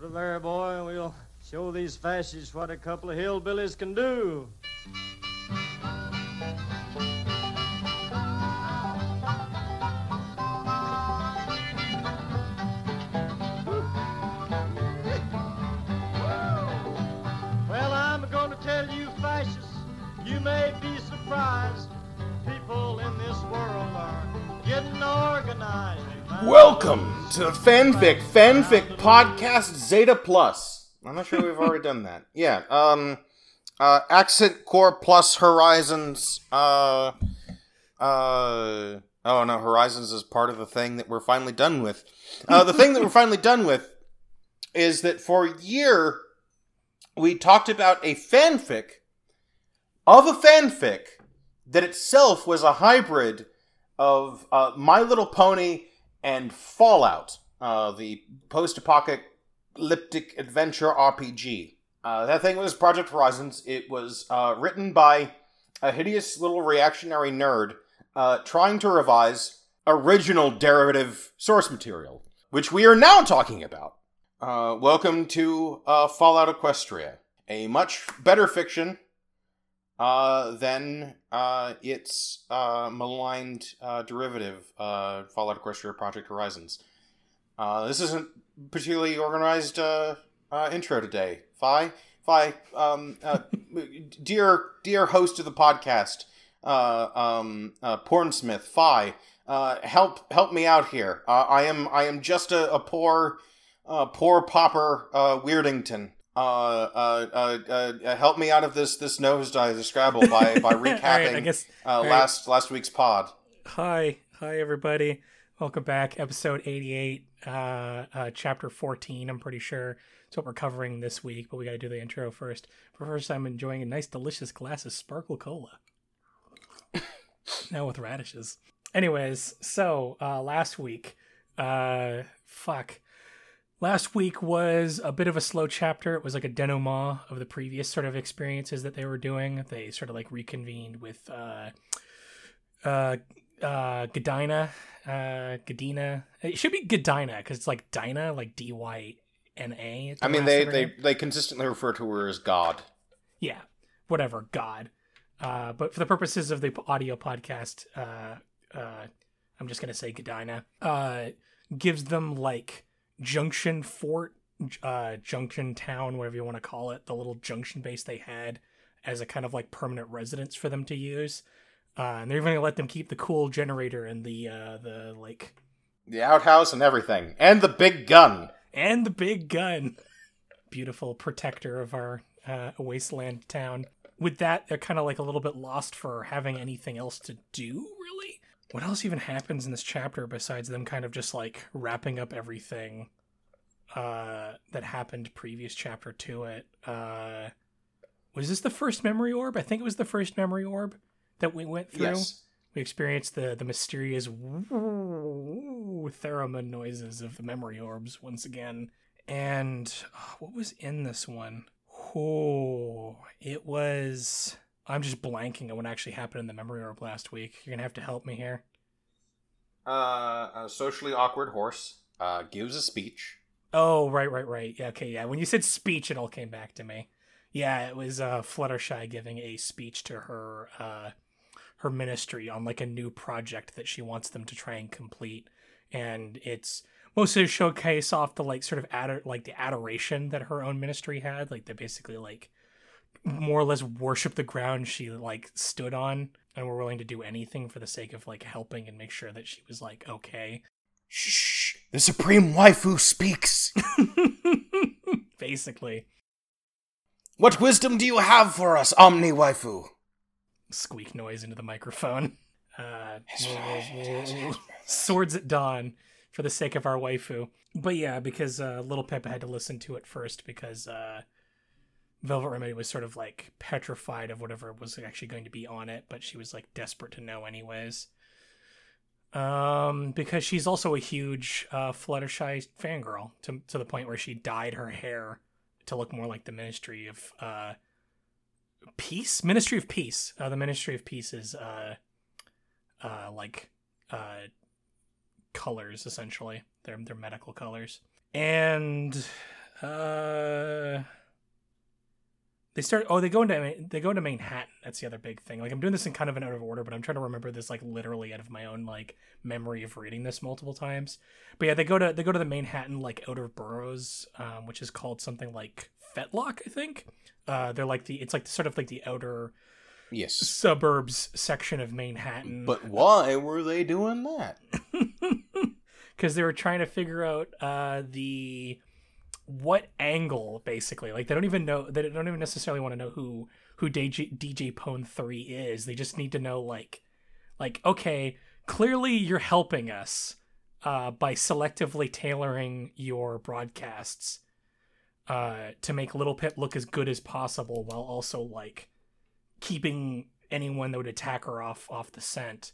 Put her there, boy, and we'll show these fascists what a couple of hillbillies can do. Welcome to the Fanfic Fanfic Podcast Zeta Plus. I'm not sure we've already done that. Yeah. Um. Uh. Accent Core Plus Horizons. Uh. Uh. Oh no, Horizons is part of the thing that we're finally done with. Uh, the thing that we're finally done with is that for a year we talked about a fanfic of a fanfic that itself was a hybrid of uh, My Little Pony and Fallout, uh, the post-apocalyptic adventure RPG. Uh, that thing was Project Horizons. It was uh, written by a hideous little reactionary nerd uh, trying to revise original derivative source material, which we are now talking about. Uh, welcome to uh, Fallout Equestria, a much better fiction uh, than uh, its uh, maligned uh, derivative, uh, Fallout Equestria Project Horizons. Uh, this isn't particularly organized intro today. Fi, Fi, um, dear dear host of the podcast, um, Pornsmith, Fi, uh, help help me out here. I am I am just a, a poor poor pauper Weirdington. Uh, uh, uh, uh, help me out of this this nosedive the Scrabble by by All right, recapping I guess. uh, right. last last week's pod. Hi, hi everybody. Welcome back, episode eighty-eight, uh, uh, chapter fourteen. I'm pretty sure it's what we're covering this week, but we got to do the intro first. For first, I'm enjoying a nice, delicious glass of sparkle cola. now with radishes. Anyways, so uh, last week, uh, fuck. Last week was a bit of a slow chapter. It was like a denouement of the previous sort of experiences that they were doing. They sort of like reconvened with uh, uh, uh, Gawdyna, uh, Gawdyna. It should be Gawdyna because it's like Dinah, like D Y N A. I mean, they, they they consistently refer to her as God. yeah, whatever, God. Uh, but for the purposes of the audio podcast, uh, uh, I'm just gonna say Gawdyna. Uh, gives them like Junction Fort, uh, Junction Town, whatever you want to call it, the little junction base they had as a kind of like permanent residence for them to use. Uh, and they're even gonna let them keep the cool generator and the uh, the like The outhouse and everything. And the big gun. and the big gun. Beautiful protector of our uh, wasteland town. With that, they're kind of like a little bit lost for having anything else to do, really. What else even happens in this chapter besides them kind of just like wrapping up everything uh, that happened previous chapter to it? Uh, was this the first memory orb? I think it was the first memory orb that we went through Yes. we experienced the the mysterious theremin noises of the memory orbs once again. And oh, what was in this one? Oh, it was. I'm just blanking on what actually happened in the memory orb last week. You're gonna have to help me here. Uh, a socially awkward horse uh, gives a speech. Oh, right, right, right. Yeah, okay, yeah. When you said speech, it all came back to me. Yeah, it was uh, Fluttershy giving a speech to her uh, her ministry on like a new project that she wants them to try and complete, and it's mostly a showcase off the like sort of ad- like the adoration that her own ministry had. Like they basically like more or less worship the ground she like stood on and were willing to do anything for the sake of like helping and make sure that she was like okay. Shh! The supreme waifu speaks. basically. What wisdom do you have for us, Omni waifu? squeak noise into the microphone. Uh, swords at dawn for the sake of our waifu. But yeah, because uh, Little Pip had to listen to it first because uh, Velvet Remedy was sort of like petrified of whatever was actually going to be on it, but she was like desperate to know anyways. Um, because she's also a huge uh, Fluttershy fangirl to to the point where she dyed her hair to look more like the Ministry of uh, Peace, Ministry of Peace. Uh, the Ministry of Peace is uh, uh, like uh, colors essentially. They're they're medical colors, and Uh, they start. Oh, they go into they go into Manhattan. That's the other big thing. Like I'm doing this in kind of an out of order, but I'm trying to remember this like literally out of my own like memory of reading this multiple times. But yeah, they go to they go to the Manhattan like outer boroughs, um, which is called something like Fetlock, I think. Uh, they're like the it's like sort of like the outer Yes. suburbs section of Manhattan. But why were they doing that? because they were trying to figure out uh, the what angle basically? Like they don't even know they don't even necessarily want to know who who DJ, DJ Pon-3 is. They just need to know like like okay clearly you're helping us uh, by selectively tailoring your broadcasts uh, to make Little Pip look as good as possible while also like keeping anyone that would attack her off off the scent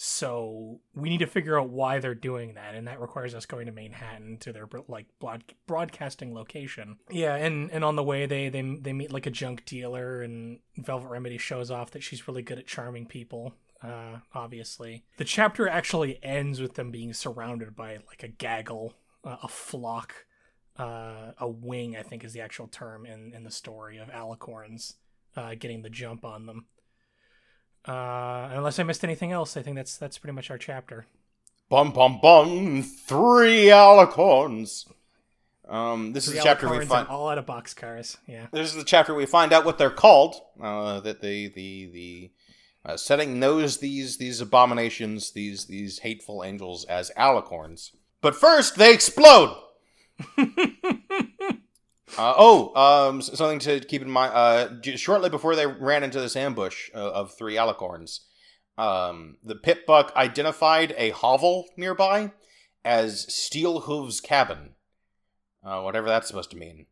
so we need to figure out why they're doing that, and that requires us going to Manhattan to their like broad- broadcasting location. Yeah, and and on the way they they they meet like a junk dealer, and Velvet Remedy shows off that she's really good at charming people. Uh, obviously, the chapter actually ends with them being surrounded by like a gaggle, uh, a flock, uh, a wing. I think is the actual term in in the story of alicorns uh, getting the jump on them. Uh, unless I missed anything else, I think that's that's pretty much our chapter. Bum bum bum. Three alicorns. Um, this is Three the chapter we find. all out of boxcars. Yeah. This is the chapter we find out what they're called. Uh, that the the the uh, setting knows these these abominations, these these hateful angels as alicorns. But first, they explode. Uh, oh, um, something to keep in mind. Uh, shortly before they ran into this ambush uh, of three alicorns, um, the PipBuck identified a hovel nearby as Steel Hooves' cabin. Uh, whatever that's supposed to mean.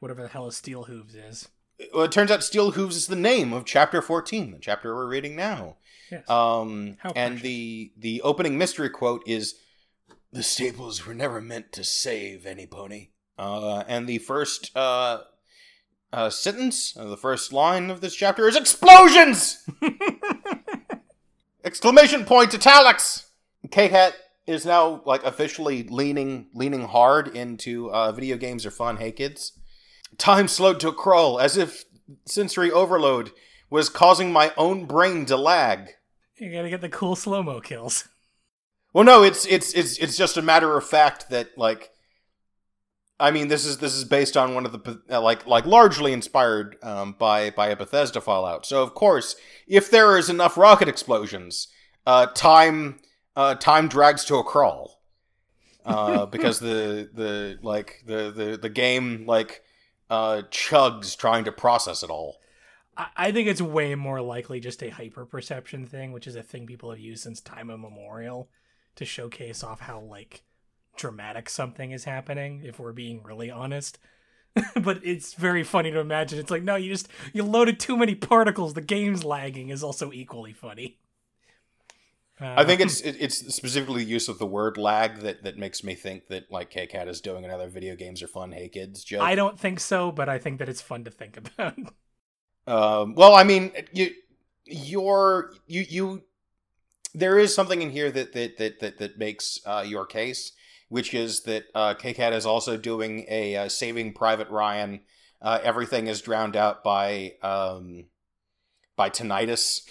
Whatever the hell a steel hooves is. Well, it turns out Steel Hooves is the name of chapter 14, the chapter we're reading now. Yes. Um, How and precious. the the opening mystery quote is, "The staples were never meant to save any pony." Uh, and the first uh, uh, sentence, uh, the first line of this chapter is explosions! Exclamation point italics. Kkat is now like officially leaning leaning hard into uh, video games are fun. Hey kids, time slowed to a crawl as if sensory overload was causing my own brain to lag. you gotta get the cool slow mo kills. Well, no, it's it's it's it's just a matter of fact that like, I mean, this is this is based on one of the uh, like like largely inspired um, by by a Bethesda Fallout. So of course, if there is enough rocket explosions, uh, time uh, time drags to a crawl, uh, because the the like the the the game like uh, chugs trying to process it all. I, I think it's way more likely just a hyper perception thing, which is a thing people have used since time immemorial to showcase off how like dramatic something is happening. If we're being really honest. but it's very funny to imagine. It's like, no, you just you loaded too many particles. The game's lagging is also equally funny. Uh, I think it's it's specifically the use of the word lag that that makes me think that like Kkat is doing another video games are fun. Hey kids joke. I don't think so, but I think that it's fun to think about. Um, well, I mean, you, your, you, you, there is something in here that that that that, that makes uh, your case, which is that uh, Kkat is also doing a uh, Saving Private Ryan. Uh, everything is drowned out by um, by tinnitus.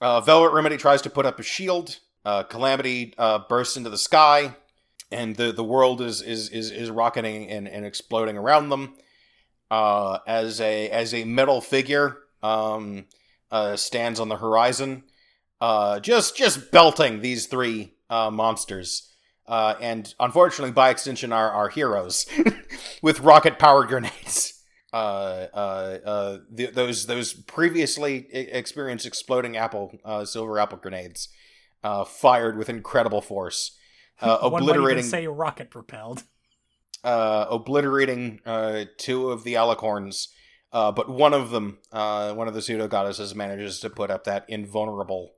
Uh, Velvet Remedy tries to put up a shield. Uh, Calamity uh, bursts into the sky, and the the world is is is, is rocketing and, and exploding around them uh, as a as a metal figure um, uh, stands on the horizon, uh, just just belting these three uh, monsters, uh, and unfortunately, by extension, our our heroes with rocket powered grenades. Uh, uh, uh, th- those those previously experienced exploding apple uh, silver apple grenades, uh, fired with incredible force, uh, One might even obliterating say rocket propelled. uh, obliterating uh, two of the alicorns, uh, but one of them, uh, one of the pseudo goddesses, manages to put up that invulnerable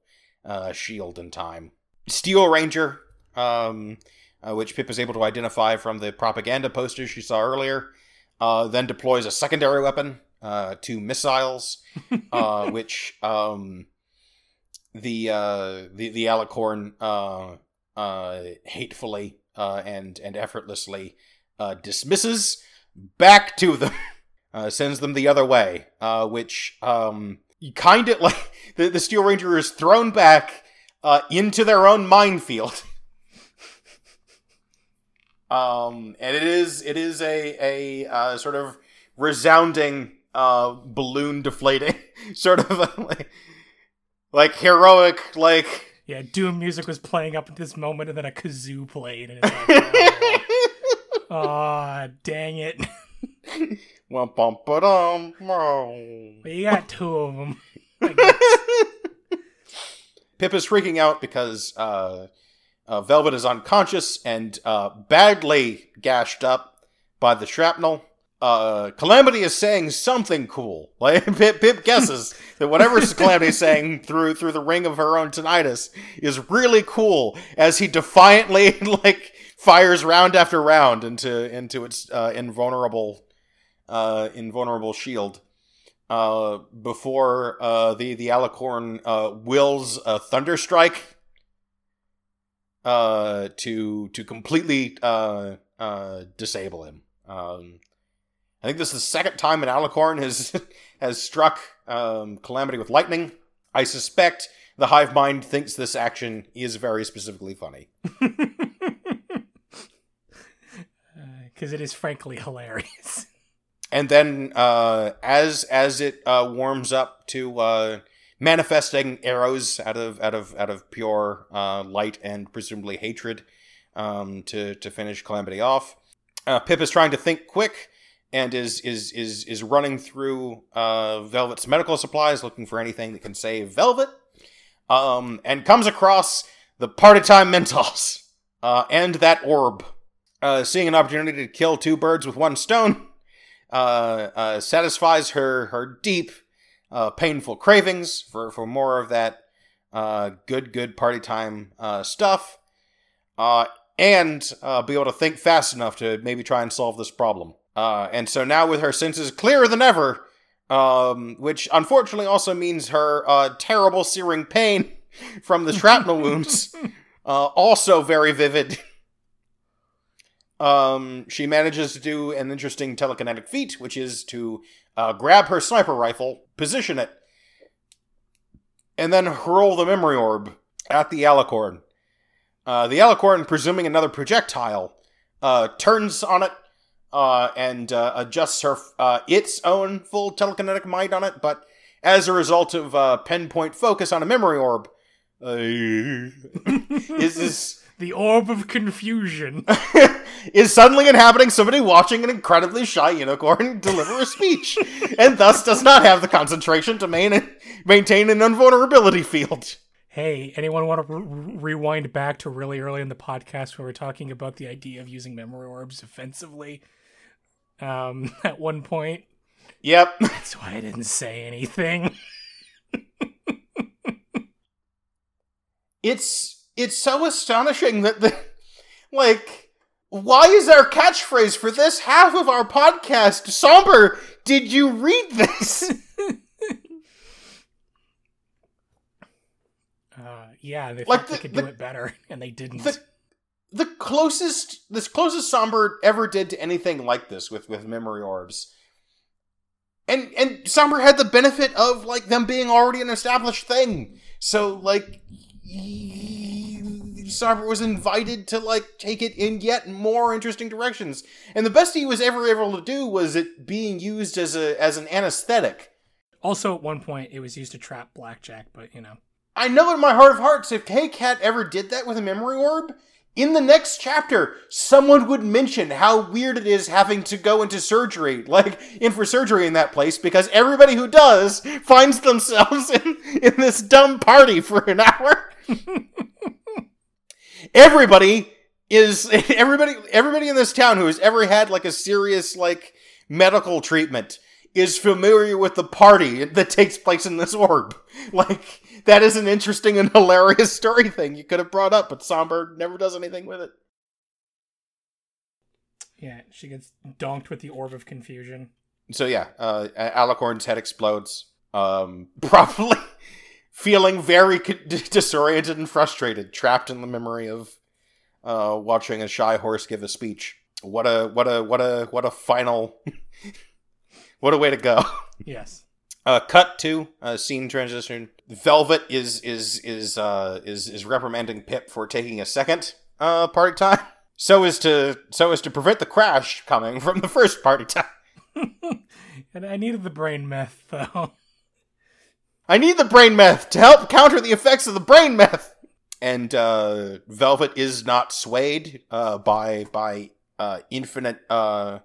uh, shield in time. Steel Ranger, um, uh, which Pip is able to identify from the propaganda posters she saw earlier, uh, then deploys a secondary weapon, uh, two missiles, uh, which um, the uh, the the alicorn uh, uh, hatefully uh, and and effortlessly uh, dismisses back to them, uh, sends them the other way, uh, which um, kind of like the, the Steel Ranger is thrown back uh, into their own minefield. Um, and it is it is a a uh, sort of resounding uh, balloon deflating sort of like like heroic like Yeah, Doom music was playing up at this moment, and then a kazoo played, and it's like, oh, dang it! Wum, bum, ba-dum, meow. But you got two of them. Pip is freaking out because uh, uh, Velvet is unconscious and uh, badly gashed up by the shrapnel. Uh, Calamity is saying something cool. Like Pip, Pip guesses that whatever Calamity is saying through through the ring of her own tinnitus is really cool as he defiantly like fires round after round into into its uh, invulnerable uh, invulnerable shield uh, before uh, the the alicorn uh, wills a thunderstrike uh, to to completely uh, uh, disable him. Um, I think this is the second time an alicorn has has struck um, Calamity with lightning. I suspect the hive mind thinks this action is very specifically funny. Because it is frankly hilarious. and then uh, as as it uh, warms up to uh, manifesting arrows out of out of out of pure uh, light and presumably hatred um, to to finish Calamity off, uh, Pip is trying to think quick and is is is is running through uh, Velvet's medical supplies looking for anything that can save Velvet, um, and comes across the Party Time Mintals uh, and that orb. Uh, seeing an opportunity to kill two birds with one stone, uh, satisfies her her deep, uh, painful cravings for for more of that uh, good good party time uh, stuff, uh, and uh, be able to think fast enough to maybe try and solve this problem. Uh, and so now with her senses clearer than ever, um, which unfortunately also means her uh, terrible searing pain from the shrapnel wounds, uh, also very vivid. Um, she manages to do an interesting telekinetic feat, which is to uh, grab her sniper rifle, position it, and then hurl the memory orb at the alicorn. Uh, the alicorn, presuming another projectile, uh, turns on it uh, and uh, adjusts her uh, its own full telekinetic might on it, but as a result of uh, pinpoint focus on a memory orb, uh, is is the orb of confusion. is suddenly inhabiting somebody watching an incredibly shy unicorn deliver a speech, and thus does not have the concentration to main, maintain an invulnerability field. Hey, anyone want to re- rewind back to really early in the podcast where we're talking about the idea of using memory orbs offensively? Um, at one point, Yep. that's why I didn't say anything. It's it's so astonishing that the like why is our catchphrase for this half of our podcast somber? Did you read this? Uh, yeah, they Like thought they could the- do it better, and they didn't. the the closest this closest somber ever did to anything like this with with memory orbs and and somber had the benefit of like them being already an established thing so like somber was invited to like take it in yet more interesting directions and the best he was ever able to do was it being used as a as an anesthetic also, at one point, it was used to trap blackjack, but you know. I know in my heart of hearts, if Kkat ever did that with a memory orb, in the next chapter, someone would mention how weird it is having to go into surgery, like in for surgery in that place, because everybody who does finds themselves in, in this dumb party for an hour. Everybody is everybody everybody in this town who has ever had like a serious like medical treatment is familiar with the party that takes place in this orb. Like that is an interesting and hilarious story thing you could have brought up, but Somber never does anything with it. Yeah, she gets donked with the orb of confusion. So yeah, uh, Alicorn's head explodes. Um, probably feeling very disoriented and frustrated, trapped in the memory of uh, watching a shy horse give a speech. what a what a what a what a final what a way to go. Yes. Uh, cut to uh, scene transition. Velvet is is is uh, is is reprimanding Pip for taking a second uh, party time, so as to so as to prevent the crash coming from the first party time. and I needed the brain meth though. I need the brain meth to help counter the effects of the brain meth. And uh, Velvet is not swayed uh, by by uh, infinite uh,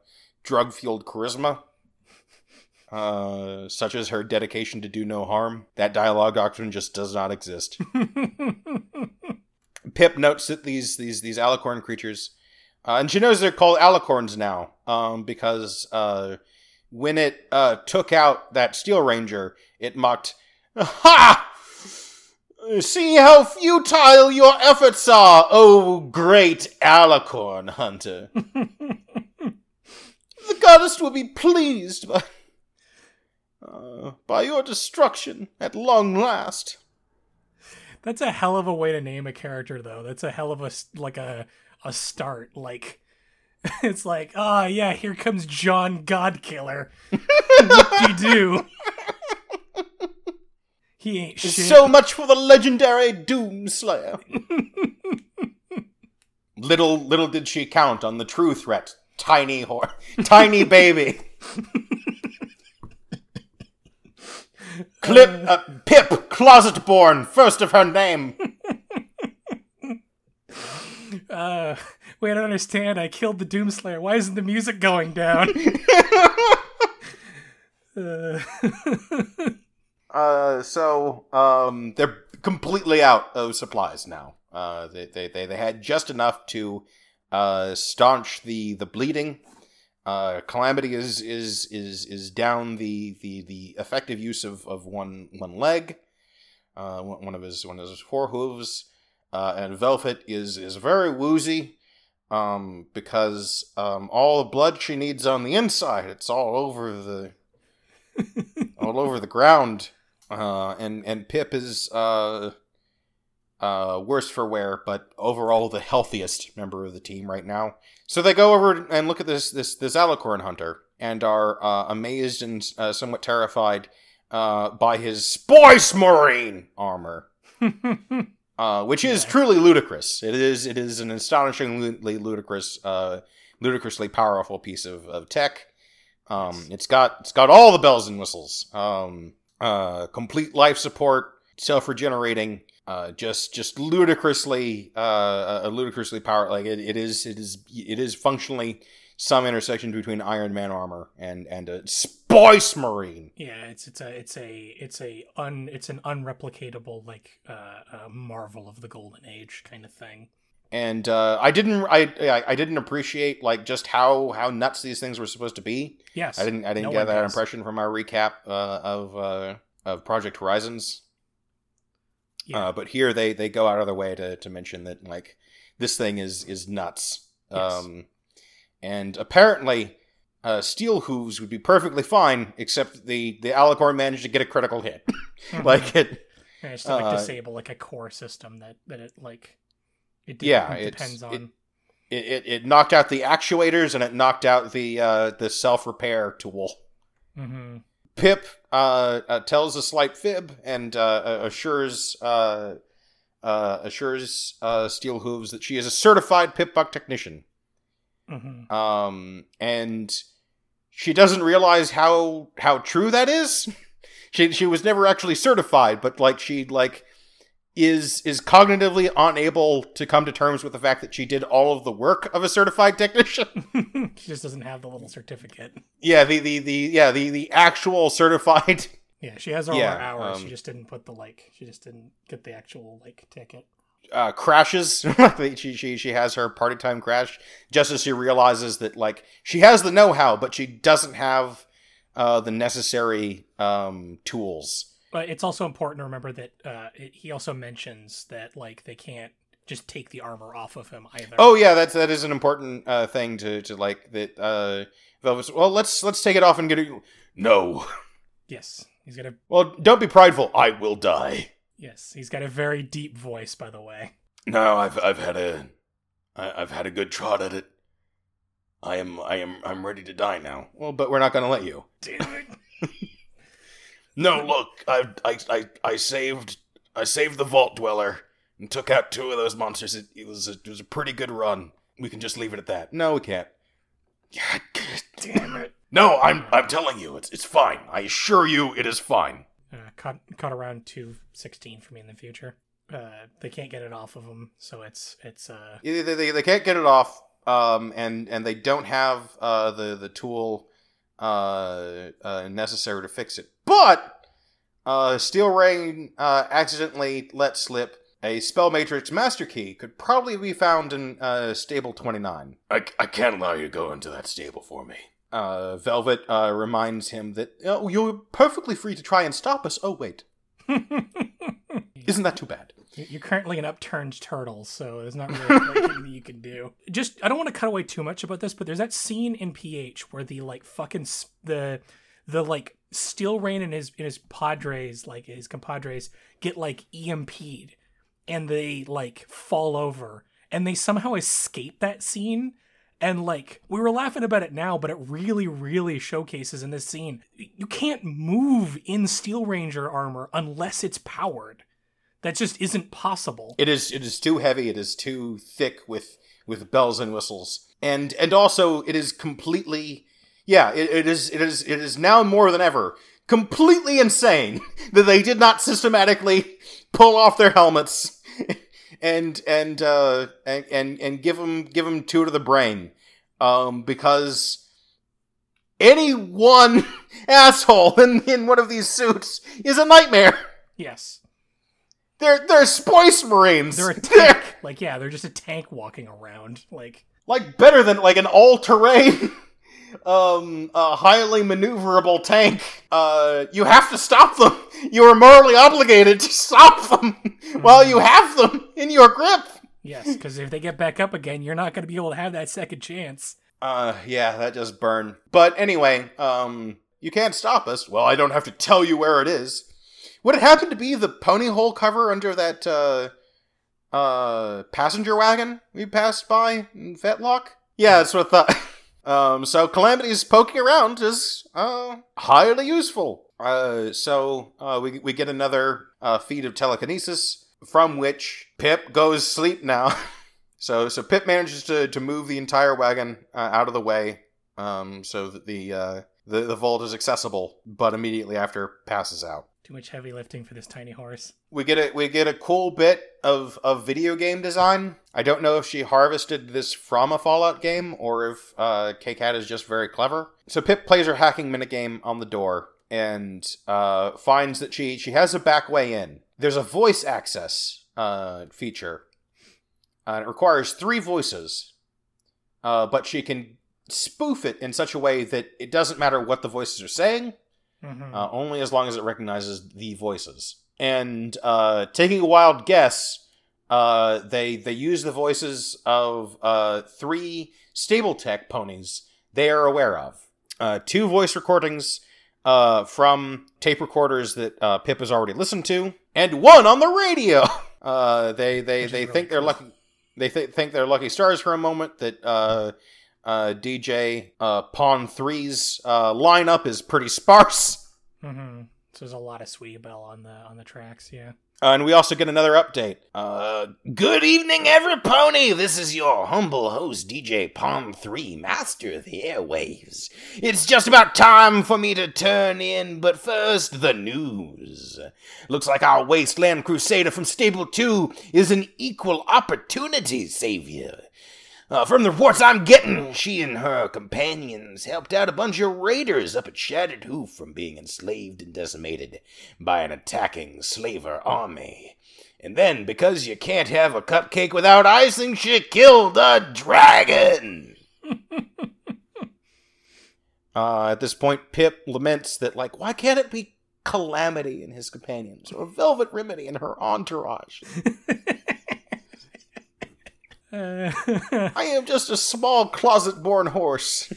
drug fueled charisma, uh, such as her dedication to do no harm. That dialogue doctrine just does not exist. Pip notes that these these these alicorn creatures, uh, and she knows they're called alicorns now, um, because uh, when it uh, took out that Steel Ranger, it mocked, "Ha! See how futile your efforts are, oh great alicorn hunter. the goddess will be pleased by uh, by your destruction at long last." That's a hell of a way to name a character, though. That's a hell of a like a a start. Like it's like, ah, yeah, here comes John Godkiller. what do you do? He ain't shit. So much for the legendary Doomslayer. little little did she count on the true threat, tiny whore, tiny baby. Clip uh, Pip Closet Born, first of her name. uh, wait, I don't understand. I killed the Doomslayer. Why isn't the music going down? uh, Uh, so um, they're completely out of supplies now. Uh, they, they they they had just enough to uh, staunch the the bleeding. Uh, Calamity is is is is down the the the effective use of, of one one leg, uh, one of his one of his four hooves, uh, and Velvet is is very woozy, um, because um, all the blood she needs on the inside, it's all over the all over the ground. Uh, and and Pip is uh, uh, worse for wear, but overall the healthiest member of the team right now. So they go over and look at this this this alicorn hunter and are uh, amazed and uh, somewhat terrified uh, by his Space Marine armor, uh, which is truly ludicrous. It is it is an astonishingly ludicrous, uh, ludicrously powerful piece of, of tech. Um, it's got it's got all the bells and whistles. Um, uh, complete life support, self regenerating, uh, just just ludicrously uh, uh, ludicrously power. Like it, it is it is it is functionally some intersection between Iron Man armor and and a Space Marine. yeah, it's it's a it's a it's a un it's an unreplicatable like uh, uh marvel of the golden age kind of thing. And uh, I didn't I I- I didn't appreciate like just how how nuts these things were supposed to be. Yes, I didn't I didn't no get that does. impression from our recap uh, of uh, of Project Horizons. Yeah. Uh, but here they they go out of their way to to mention that like this thing is is nuts. Yes. Um, and apparently, uh, steel hooves would be perfectly fine, except the the alicorn managed to get a critical hit. like it, just to like uh, disable like a core system that that it like it de- Yeah, it depends on. it- it, it knocked out the actuators and it knocked out the uh, the self repair tool. hmm Pip uh, uh, tells a slight fib and uh, assures uh, uh, assures uh, Steel Hooves that she is a certified pip buck technician. hmm Um, and she doesn't realize how how true that is. she she was never actually certified, but like she like is is cognitively unable to come to terms with the fact that she did all of the work of a certified technician. she just doesn't have the little certificate. yeah, the the the yeah the the actual certified Yeah, she has all Yeah, her hours. she um, just didn't put the like. She just didn't get the actual like ticket. uh, crashes. She she she has her party time crash just as she realizes that like she has the know how, but she doesn't have uh, the necessary um, tools. But it's also important to remember that uh, it, he also mentions that like they can't just take the armor off of him either. Oh yeah, that's that is an important uh, thing to to like that. Uh, Velvet's, well, let's let's take it off and get it. No. yes, he's got a Well, don't be prideful. I will die. yes, he's got a very deep voice, by the way. No, I've I've had a I, I've had a good trot at it. I am, I am, I'm ready to die now. Well, but we're not going to let you. Damn it. No, look, I, I, I, I saved, I saved the Vault Dweller and took out two of those monsters. It, it was, a, it was a pretty good run. We can just leave it at that. No, we can't. God damn it! No, I'm, I'm telling you, it's, it's fine. I assure you, it is fine. Uh, cut, cut around to 16 for me in the future. Uh, they can't get it off of them, so it's it's uh They, they, they can't get it off, um, and and they don't have uh, the the tool uh, uh, necessary to fix it. But uh, Steel Rain uh, accidentally let slip a Spell Matrix Master Key. Could probably be found in uh, Stable Twenty Nine. I, I can't allow you to go into that stable for me. Uh, Velvet uh, reminds him that oh, you're perfectly free to try and stop us. Oh wait, isn't that too bad? You're currently an upturned turtle, so there's not really anything that you can do. Just, I don't want to cut away too much about this, but there's that scene in PH where the like fucking s- the the like Steel Rain and his and his padres, like his compadres, get like EMP'd, and they like fall over, and they somehow escape that scene. And like we were laughing about it now, but it really, really showcases in this scene. You can't move in Steel Ranger armor unless it's powered. That just isn't possible. It is it is too heavy. It is too thick with with bells and whistles, and and also it is completely yeah. It, it is it is it is now more than ever completely insane that they did not systematically pull off their helmets and and uh and and, and give them give them two to the brain, um because any one asshole in in one of these suits is a nightmare. Yes. They're they're Space Marines. They're a tank. like, yeah, they're just a tank walking around. Like, like better than like an all-terrain um uh, highly maneuverable tank uh you have to stop them. You are morally obligated to stop them while you have them in your grip. Yes, because if they get back up again, you're not going to be able to have that second chance. uh yeah that just burned but anyway um you can't stop us. Well i don't have to tell you where it is. Would it happen to be the pony hole cover under that uh uh passenger wagon we passed by in fetlock? Yeah that's what i thought um so calamity's poking around is uh highly useful. Uh so uh we, we get another uh feat of telekinesis from which pip goes sleep now. So so pip manages to to move the entire wagon uh, out of the way um so that the uh the, the vault is accessible but immediately after passes out Too much heavy lifting for this tiny horse. we get a we get a cool bit of of video game design. I don't know if she harvested this from a Fallout game or if uh, Kkat is just very clever. So Pip plays her hacking minigame on the door and uh, finds that she she has a back way in. There's a voice access uh, feature. Uh, it requires three voices, uh, but she can spoof it in such a way that it doesn't matter what the voices are saying Mhm. uh, only as long as it recognizes the voices. And uh, taking a wild guess, uh, they they use the voices of uh, three stable tech ponies they are aware of. Uh, two voice recordings uh, from tape recorders that uh, Pip has already listened to, and one on the radio. Uh, they they Which they really think they're cool. lucky. They th- think they're lucky stars for a moment that uh, DJ uh, Pon-3's uh, lineup is pretty sparse. Mhm. So there's a lot of Sweetie Belle on the on the tracks. Yeah. Uh, and we also get another update. Uh, good evening, every pony. This is your humble host, DJ Pon-3, master of the airwaves. It's just about time for me to turn in, but first, the news. Looks like our Wasteland Crusader from Stable 2 is an equal opportunity savior. Uh, from the reports I'm getting, she and her companions helped out a bunch of raiders up at Shattered Hoof from being enslaved and decimated by an attacking slaver army. And then, because you can't have a cupcake without icing, she killed a dragon! uh, at this point, Pip laments that, like, why can't it be Calamity and his companions, or Velvet Remedy and her entourage? Uh, I am just a small closet born horse.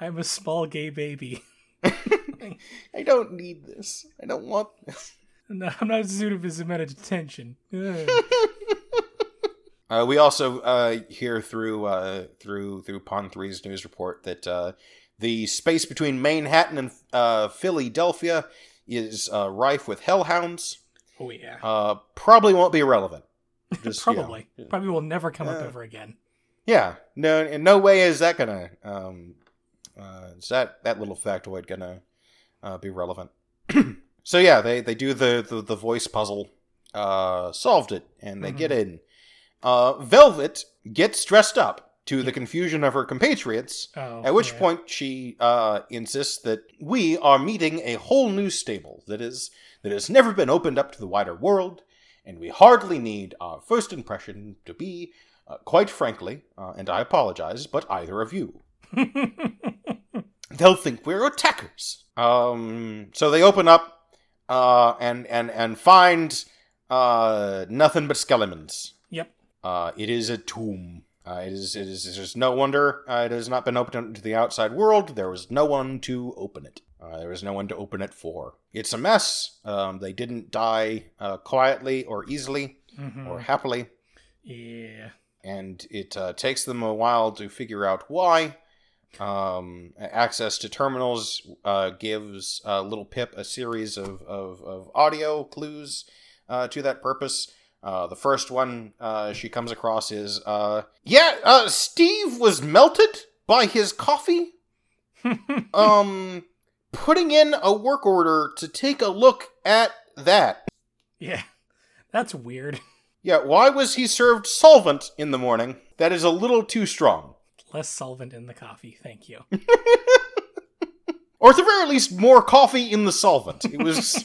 I'm a small gay baby. I don't need this. I don't want this. No, I'm not suited for some amount of detention. Uh, we also uh, hear through uh, through through Pon-3's news report that uh, the space between Manhattan and uh, Fillydelphia is uh, rife with hellhounds. Oh yeah. Uh, probably won't be relevant. Just, you know, Probably. Probably will never come up Uh, ever again. Yeah, no, in no way is that gonna um, uh, is that that little factoid gonna uh, be relevant. so yeah, they they do the the, the voice puzzle, uh, solved it, and they Mhm. get in. Uh, Velvet gets dressed up to the confusion of her compatriots. Oh. At which yeah. point she uh, insists that we are meeting a whole new stable that is that has never been opened up to the wider world, and we hardly need our first impression to be, uh, quite frankly, uh, and I apologize, but either of you. They'll think we're attackers. Um, so they open up uh, and and and find uh, nothing but skeletons. Yep. Uh, it is a tomb. Uh, it is. It is. Is no wonder uh, it has not been opened to the outside world. There was no one to open it. Uh, there was no one to open it for. It's a mess. Um, they didn't die uh, quietly or easily Mhm. or happily, Yeah. and it uh, takes them a while to figure out why. Um, access to terminals uh, gives uh, Little Pip a series of, of, of audio clues uh, to that purpose. Uh, the first one uh, she comes across is, uh, yeah, uh, Steve was melted by his coffee. Um, putting in a work order to take a look at that. yeah. That's weird. Yeah, why was he served solvent in the morning? That is a little too strong. Less solvent in the coffee. Thank you. Or at the very least, more coffee in the solvent. It was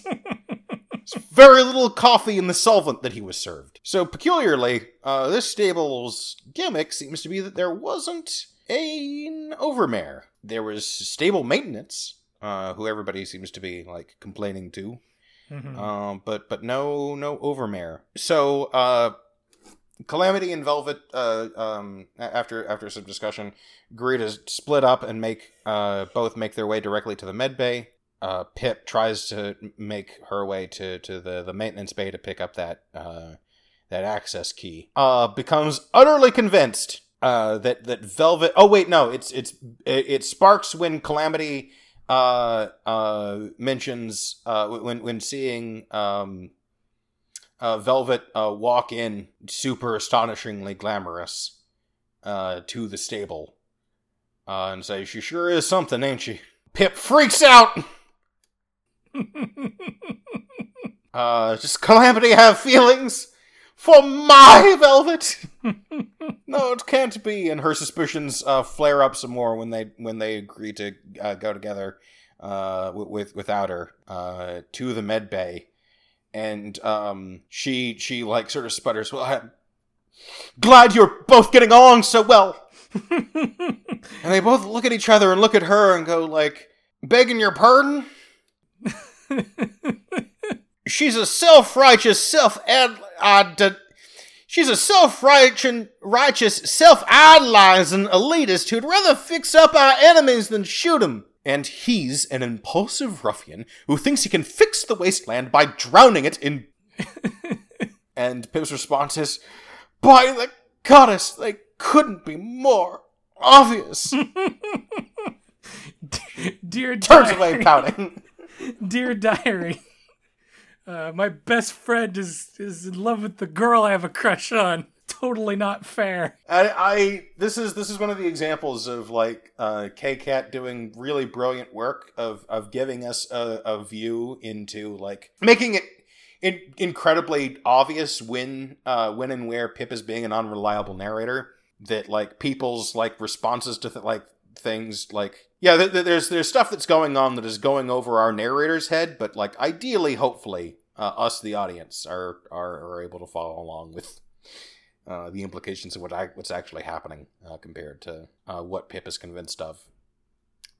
very little coffee in the solvent that he was served. So, peculiarly, uh, this stable's gimmick seems to be that there wasn't an overmare. There was stable maintenance, uh, who everybody seems to be, like, complaining to. Mhm. Um, but but no no overmare. So uh, Calamity and Velvet, uh, um, after after some discussion, agree to split up and make uh both make their way directly to the med bay. Uh, Pip tries to make her way to to the the maintenance bay to pick up that uh that access key. Uh, becomes utterly convinced. Uh, that that Velvet. Oh wait, no. It's it's it, it sparks when Calamity uh, uh, mentions uh, when when seeing um, uh, Velvet uh, walk in, super astonishingly glamorous, uh, to the stable, uh, and say, "She sure is something, ain't she?" Pip freaks out. Uh, does Calamity have feelings for my Velvet? no, it can't be. And her suspicions uh, flare up some more when they when they agree to uh, go together uh, with, with without her uh, to the med bay, and um, she she like sort of sputters. Well, I'm glad you're both getting along so well. And they both look at each other and look at her and go like, begging your pardon. She's a self-righteous, self ad uh, She's a self-righteous, righteous, self-idolizing elitist who'd rather fix up our enemies than shoot 'em. And he's an impulsive ruffian who thinks he can fix the wasteland by drowning it in. and Pip's response is, "By the goddess, they couldn't be more obvious." Dear Turns diary, away pouting. Dear diary. Uh, my best friend is is in love with the girl I have a crush on. Totally not fair. I, I this is this is one of the examples of like uh, Kkat doing really brilliant work of of giving us a, a view into like making it in, incredibly obvious when uh, when and where Pip is being an unreliable narrator. That like people's like responses to th- like things like yeah th- th- there's there's stuff that's going on that is going over our narrator's head, but like ideally, hopefully, uh, us the audience are, are are able to follow along with uh, the implications of what I, what's actually happening uh, compared to uh, what Pip is convinced of.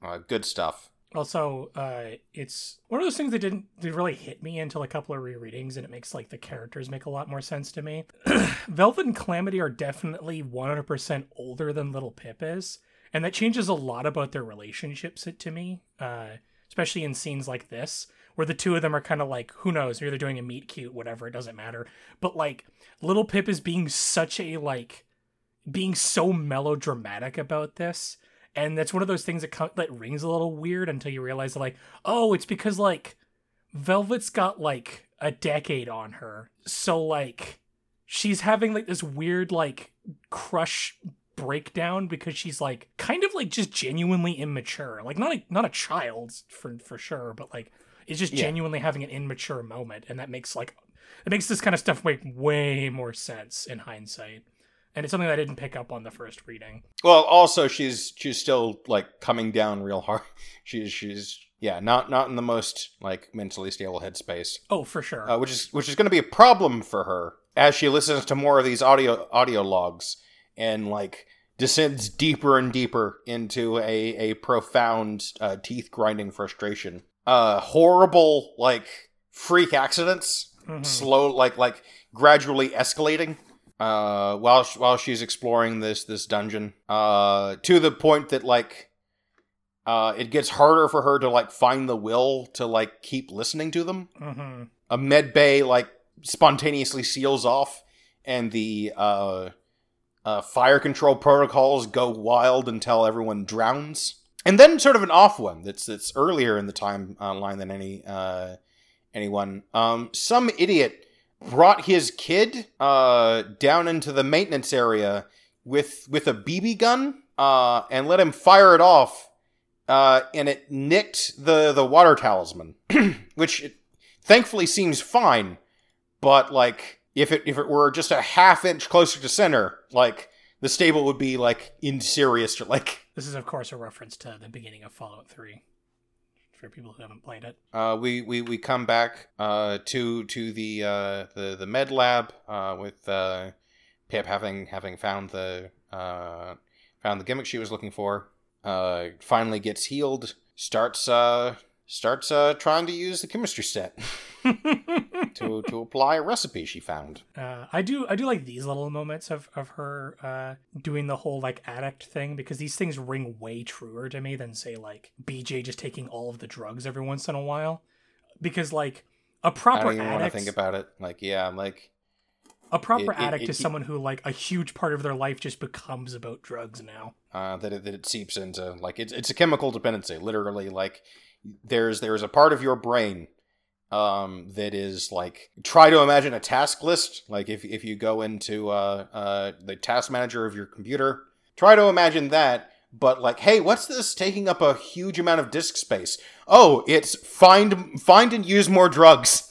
Uh, good stuff. Also, uh, it's one of those things that didn't, didn't really hit me until a couple of rereadings, and it makes like the characters make a lot more sense to me. Velvet and Calamity are definitely 100% older than Little Pip is, and that changes a lot about their relationships to me, especially in scenes like this, where the two of them are kind of like, who knows, maybe they're doing a meet cute, whatever, it doesn't matter. But like, little Pip is being such a like, being so melodramatic about this. And that's one of those things that, co- that rings a little weird until you realize like, oh, it's because like Velvet's got like a decade on her. So like she's having like this weird like crush breakdown because she's like kind of like just genuinely immature. Like not a not a child for for sure, but like is just Yeah. genuinely having an immature moment and that makes like it makes this kind of stuff make way more sense in hindsight. And it's something that I didn't pick up on the first reading. Well, also she's she's still like coming down real hard. She's she's yeah, not not in the most like mentally stable headspace, Oh, for sure. uh, which is which is going to be a problem for her as she listens to more of these audio audio logs and like descends deeper and deeper into a a profound uh, teeth grinding frustration. Uh, horrible like freak accidents Mhm. slow like like gradually escalating uh while sh- while she's exploring this this dungeon uh to the point that like uh it gets harder for her to like find the will to like keep listening to them Mhm. a med bay like spontaneously seals off and the uh uh fire control protocols go wild until everyone drowns and then sort of an off one that's that's earlier in the time timeline than any uh anyone. Um, some idiot brought his kid uh, down into the maintenance area with with a BB gun uh, and let him fire it off, uh, and it nicked the the water talisman, which it thankfully seems fine. But like, if it if it were just a half inch closer to center, like the stable would be like in serious like. This is, of course, a reference to the beginning of Fallout 3 for people who haven't played it. Uh, we, we, we come back uh, to to the uh, the the med lab uh, with uh, Pip having having found the uh, found the gimmick she was looking for. Finally gets healed. Starts starts uh, trying to use the chemistry set to to apply a recipe she found. Uh, I do I do like these little moments of of her uh, doing the whole like addict thing because these things ring way truer to me than say like BJ just taking all of the drugs every once in a while because like a proper don't even want to addict think about it. Like yeah, I'm like a proper it- it- addict it- is someone who like a huge part of their life just becomes about drugs now. uh, that it, that it seeps into like it's it's a chemical dependency. Literally, like there's there's a part of your brain um, that is like try to imagine a task list. Like if if you go into uh, uh, the task manager of your computer, try to imagine that. But like, hey, what's this taking up a huge amount of disk space? Oh, it's find find and use more drugs.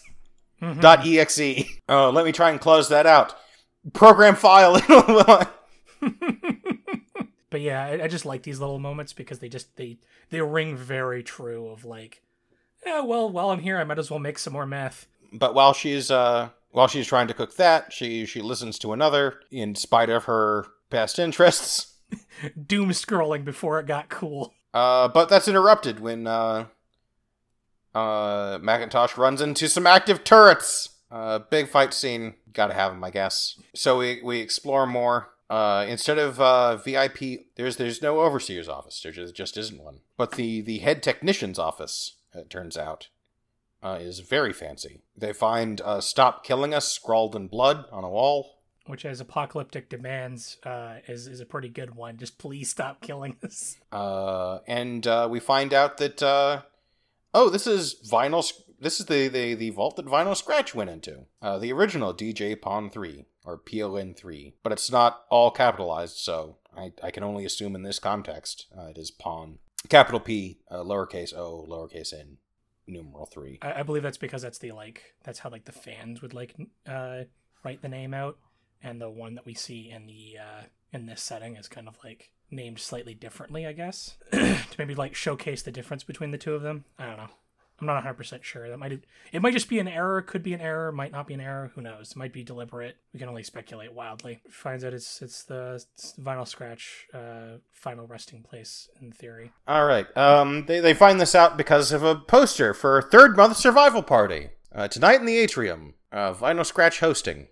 Mhm. dot exe. Oh, let me try and close that out. Program file. but yeah, I, I just like these little moments because they just they they ring very true of like, yeah, well, while I'm here, I might as well make some more meth. but while she's uh while she's trying to cook that, she she listens to another in spite of her past interests. Doom scrolling before it got cool. Uh, but that's interrupted when uh uh Macintosh runs into some active turrets. Uh, big fight scene. Gotta have them, I guess. So we we explore more. Uh, instead of uh, VIP, there's there's no overseer's office. There just, just isn't one. But the the head technician's office, it turns out, uh, is very fancy. They find uh, "Stop killing us" scrawled in blood on a wall. which as apocalyptic demands uh, is is a pretty good one. Just please stop killing us. Uh, and uh, we find out that uh, oh, this is vinyl. Sc- This is the, the the vault that Vinyl Scratch went into. Uh, the original DJ Pon-3 or PON three, but it's not all capitalized, so I I can only assume in this context uh, it is Pawn. Capital P, uh, lowercase o, lowercase n, numeral three. I, I believe that's because that's the like that's how like the fans would like uh, write the name out, and the one that we see in the uh, in this setting is kind of like named slightly differently, I guess, to maybe like showcase the difference between the two of them. I don't know. I'm not 100 percent sure. That might it might just be an error. Could be an error. Might not be an error. Who knows? It might be deliberate. We can only speculate wildly. Finds out it's it's the it's vinyl scratch uh, final resting place in theory. All right. Um, they, they find this out because of a poster for third month survival party uh, tonight in the atrium. Uh, Vinyl Scratch hosting.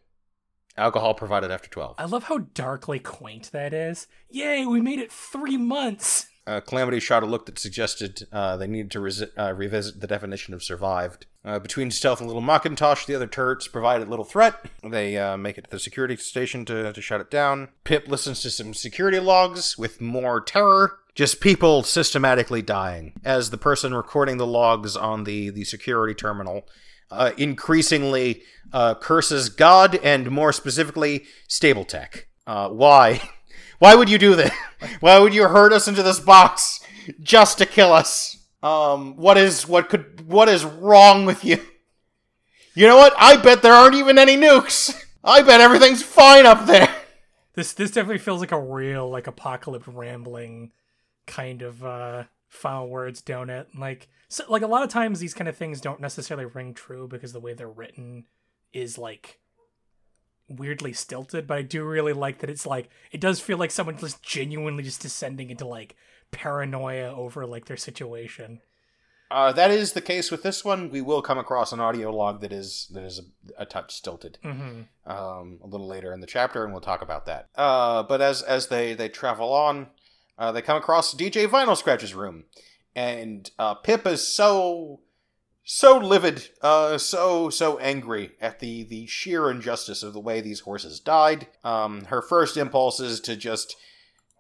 Alcohol provided after twelve. I love how darkly quaint that is. Yay, we made it three months. Uh, Calamity shot a look that suggested uh, they needed to resi- uh, revisit the definition of survived. Uh, between Stealth and Little Macintosh, the other turrets provided little threat. They uh, make it to the security station to, to shut it down. Pip listens to some security logs with more terror. Just people systematically dying. As the person recording the logs on the, the security terminal uh, increasingly curses God and more specifically Stable-Tec. Uh, why? Why would you do that? Why would you herd us into this box just to kill us? Um, what is what could what is wrong with you? You know what? I bet there aren't even any nukes. I bet everything's fine up there. This this definitely feels like a real like apocalypse rambling kind of uh final words, don't it? Like so, like a lot of times these kind of things don't necessarily ring true because the way they're written is like weirdly stilted, but I do really like that it's like it does feel like someone just genuinely just descending into like paranoia over like their situation. Uh, that is the case with this one. We will come across an audio log that is that is a, a touch stilted Mm-hmm. um, a little later in the chapter, and we'll talk about that. Uh, but as as they they travel on, uh, they come across DJ Vinyl Scratch's room, and uh, Pip is so so livid, uh, so so angry at the the sheer injustice of the way these horses died. Um, her first impulse is to just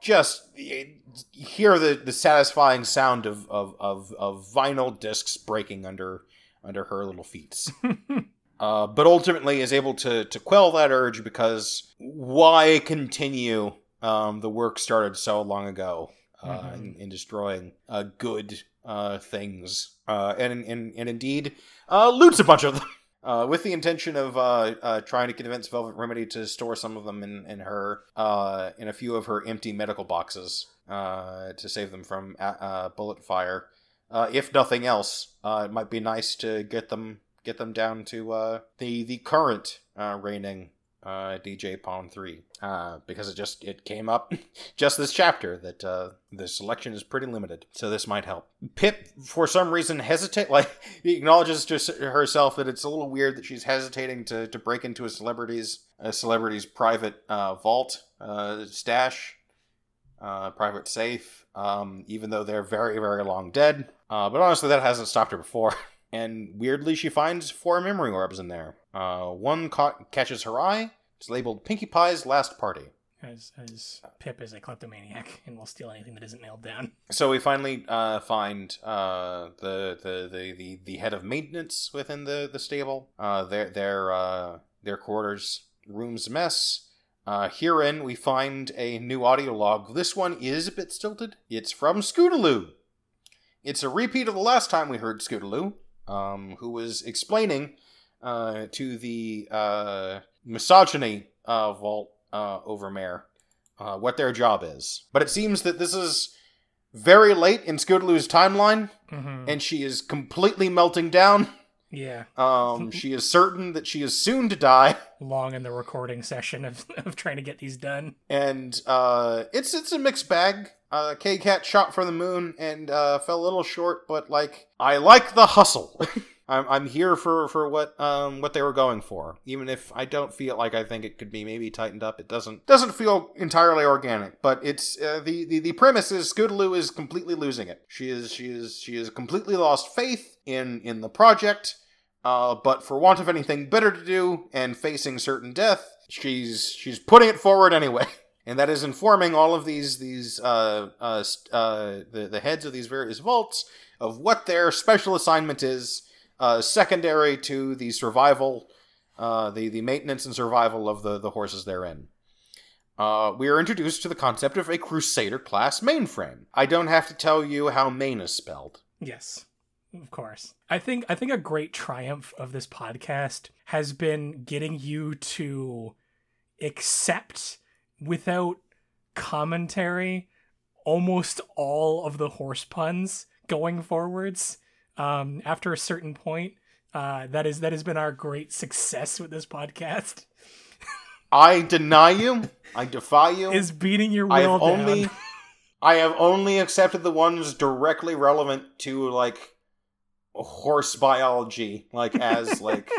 just eh, hear the, the satisfying sound of, of, of, of vinyl discs breaking under under her little feet. uh, but ultimately is able to, to quell that urge because why continue um, the work started so long ago uh, Mhm. in, in destroying uh, good uh, things uh, and, and, and indeed uh, loots a bunch of them. Uh, with the intention of uh, uh, trying to convince Velvet Remedy to store some of them in, in her uh, in a few of her empty medical boxes to save them from bullet fire. If nothing else, it might be nice to get them get them down to the the current reigning uh, DJ Pon-3 uh, because it just it came up just this chapter that uh, the selection is pretty limited, so this might help. Pip, for some reason, hesitate like he acknowledges to herself that it's a little weird that she's hesitating to, to break into a celebrity's a celebrity's private uh, vault uh, stash, uh, private safe, um, even though they're very very long dead. Uh, but honestly, that hasn't stopped her before. And weirdly, she finds four memory orbs in there. Uh, one caught, catches her eye. It's labeled Pinkie Pie's Last Party. As as Pip is a kleptomaniac and will steal anything that isn't nailed down. So we finally uh, find uh, the, the, the, the, the head of maintenance within the, the stable. Uh, their their uh, their quarters room's a mess. Uh, herein we find a new audio log. This one is a bit stilted. It's from Scootaloo. It's a repeat of the last time we heard Scootaloo, um, who was explaining uh, to the uh, misogyny uh, vault uh, overmare uh, what their job is. But it seems that this is very late in Scootaloo's timeline, Mm-hmm. and she is completely melting down. yeah, Um, she is certain that she is soon to die, long in the recording session of, of trying to get these done. and uh, it's it's a mixed bag. Uh, Kkat shot for the moon and uh, fell a little short, but like I like the hustle. I'm I'm here for for what um what they were going for, even if I don't feel like I think it could be maybe tightened up. It doesn't doesn't feel entirely organic, but it's uh, the, the the premise is Scootaloo is completely losing it. She is she is she is completely lost faith in in the project. Uh, but for want of anything better to do and facing certain death, she's she's putting it forward anyway. And that is informing all of these these uh, uh, uh, the the heads of these various vaults of what their special assignment is, uh, secondary to the survival, uh, the the maintenance and survival of the the horses therein. Uh, we are introduced to the concept of a Crusader class mainframe. I don't have to tell you how main is spelled. Yes, of course. I think I think a great triumph of this podcast has been getting you to accept without commentary almost all of the horse puns going forwards. Um, after a certain point, uh, that is that has been our great success with this podcast. I deny you. I defy you. Is beating your will I have down. only I have only accepted the ones directly relevant to like horse biology, like as like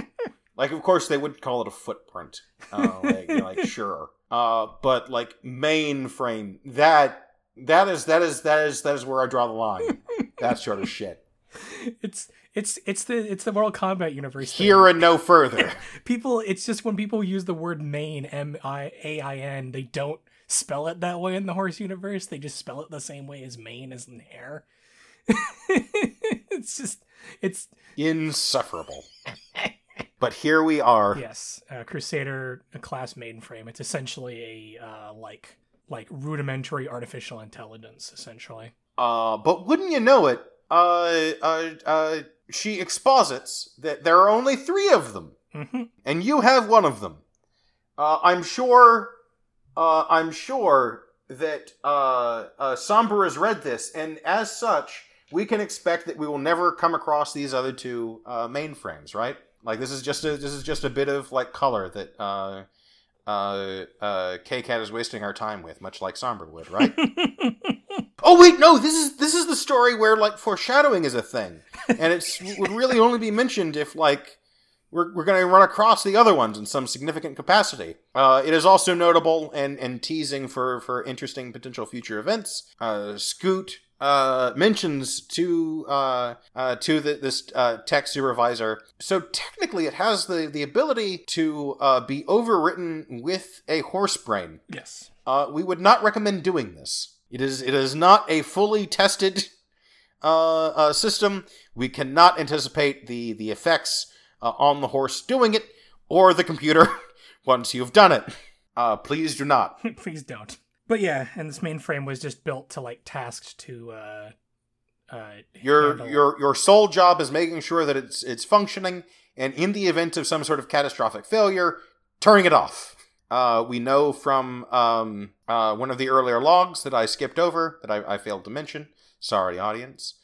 like of course they would call it a footprint. Uh, like, you know, like sure. Uh, but like mainframe that That is that is that is that is where I draw the line. that sort of shit. It's it's it's the it's the Mortal Kombat universe. thing. Here and no further. people it's just when people use the word main M I A I N, they don't spell it that way in the horse universe. They just spell it the same way as main as in hair. it's just it's Insufferable. But here we are. yes, uh, Crusader a class mainframe. It's essentially a uh, like like rudimentary artificial intelligence, essentially. Uh, but wouldn't you know it? Uh, uh, uh, she exposits that there are only three of them, hmm and you have one of them. Uh, I'm sure. Uh, I'm sure that uh, uh, Somber has read this, and as such, we can expect that we will never come across these other two uh, mainframes, right? Like this is just a this is just a bit of like color that uh, uh, uh, Kkat is wasting our time with, much like Somber would, right? Oh wait, no. This is this is the story where like foreshadowing is a thing, and it's would really only be mentioned if like we're we're going to run across the other ones in some significant capacity. Uh, it is also notable and and teasing for for interesting potential future events. Uh, Scoot uh, mentions to uh, uh, to the, this uh, tech supervisor. So technically, it has the the ability to uh, be overwritten with a horse brain. yes. Uh, we would not recommend doing this. It is it is not a fully tested uh, uh, system. We cannot anticipate the the effects uh, on the horse doing it or the computer once you've done it. Uh, please do not. Please don't. But yeah, and this mainframe was just built to like tasked to uh uh Your handle- your your sole job is making sure that it's it's functioning, and in the event of some sort of catastrophic failure, turning it off. Uh, we know from um, uh, one of the earlier logs that I skipped over that I, I failed to mention. Sorry, audience.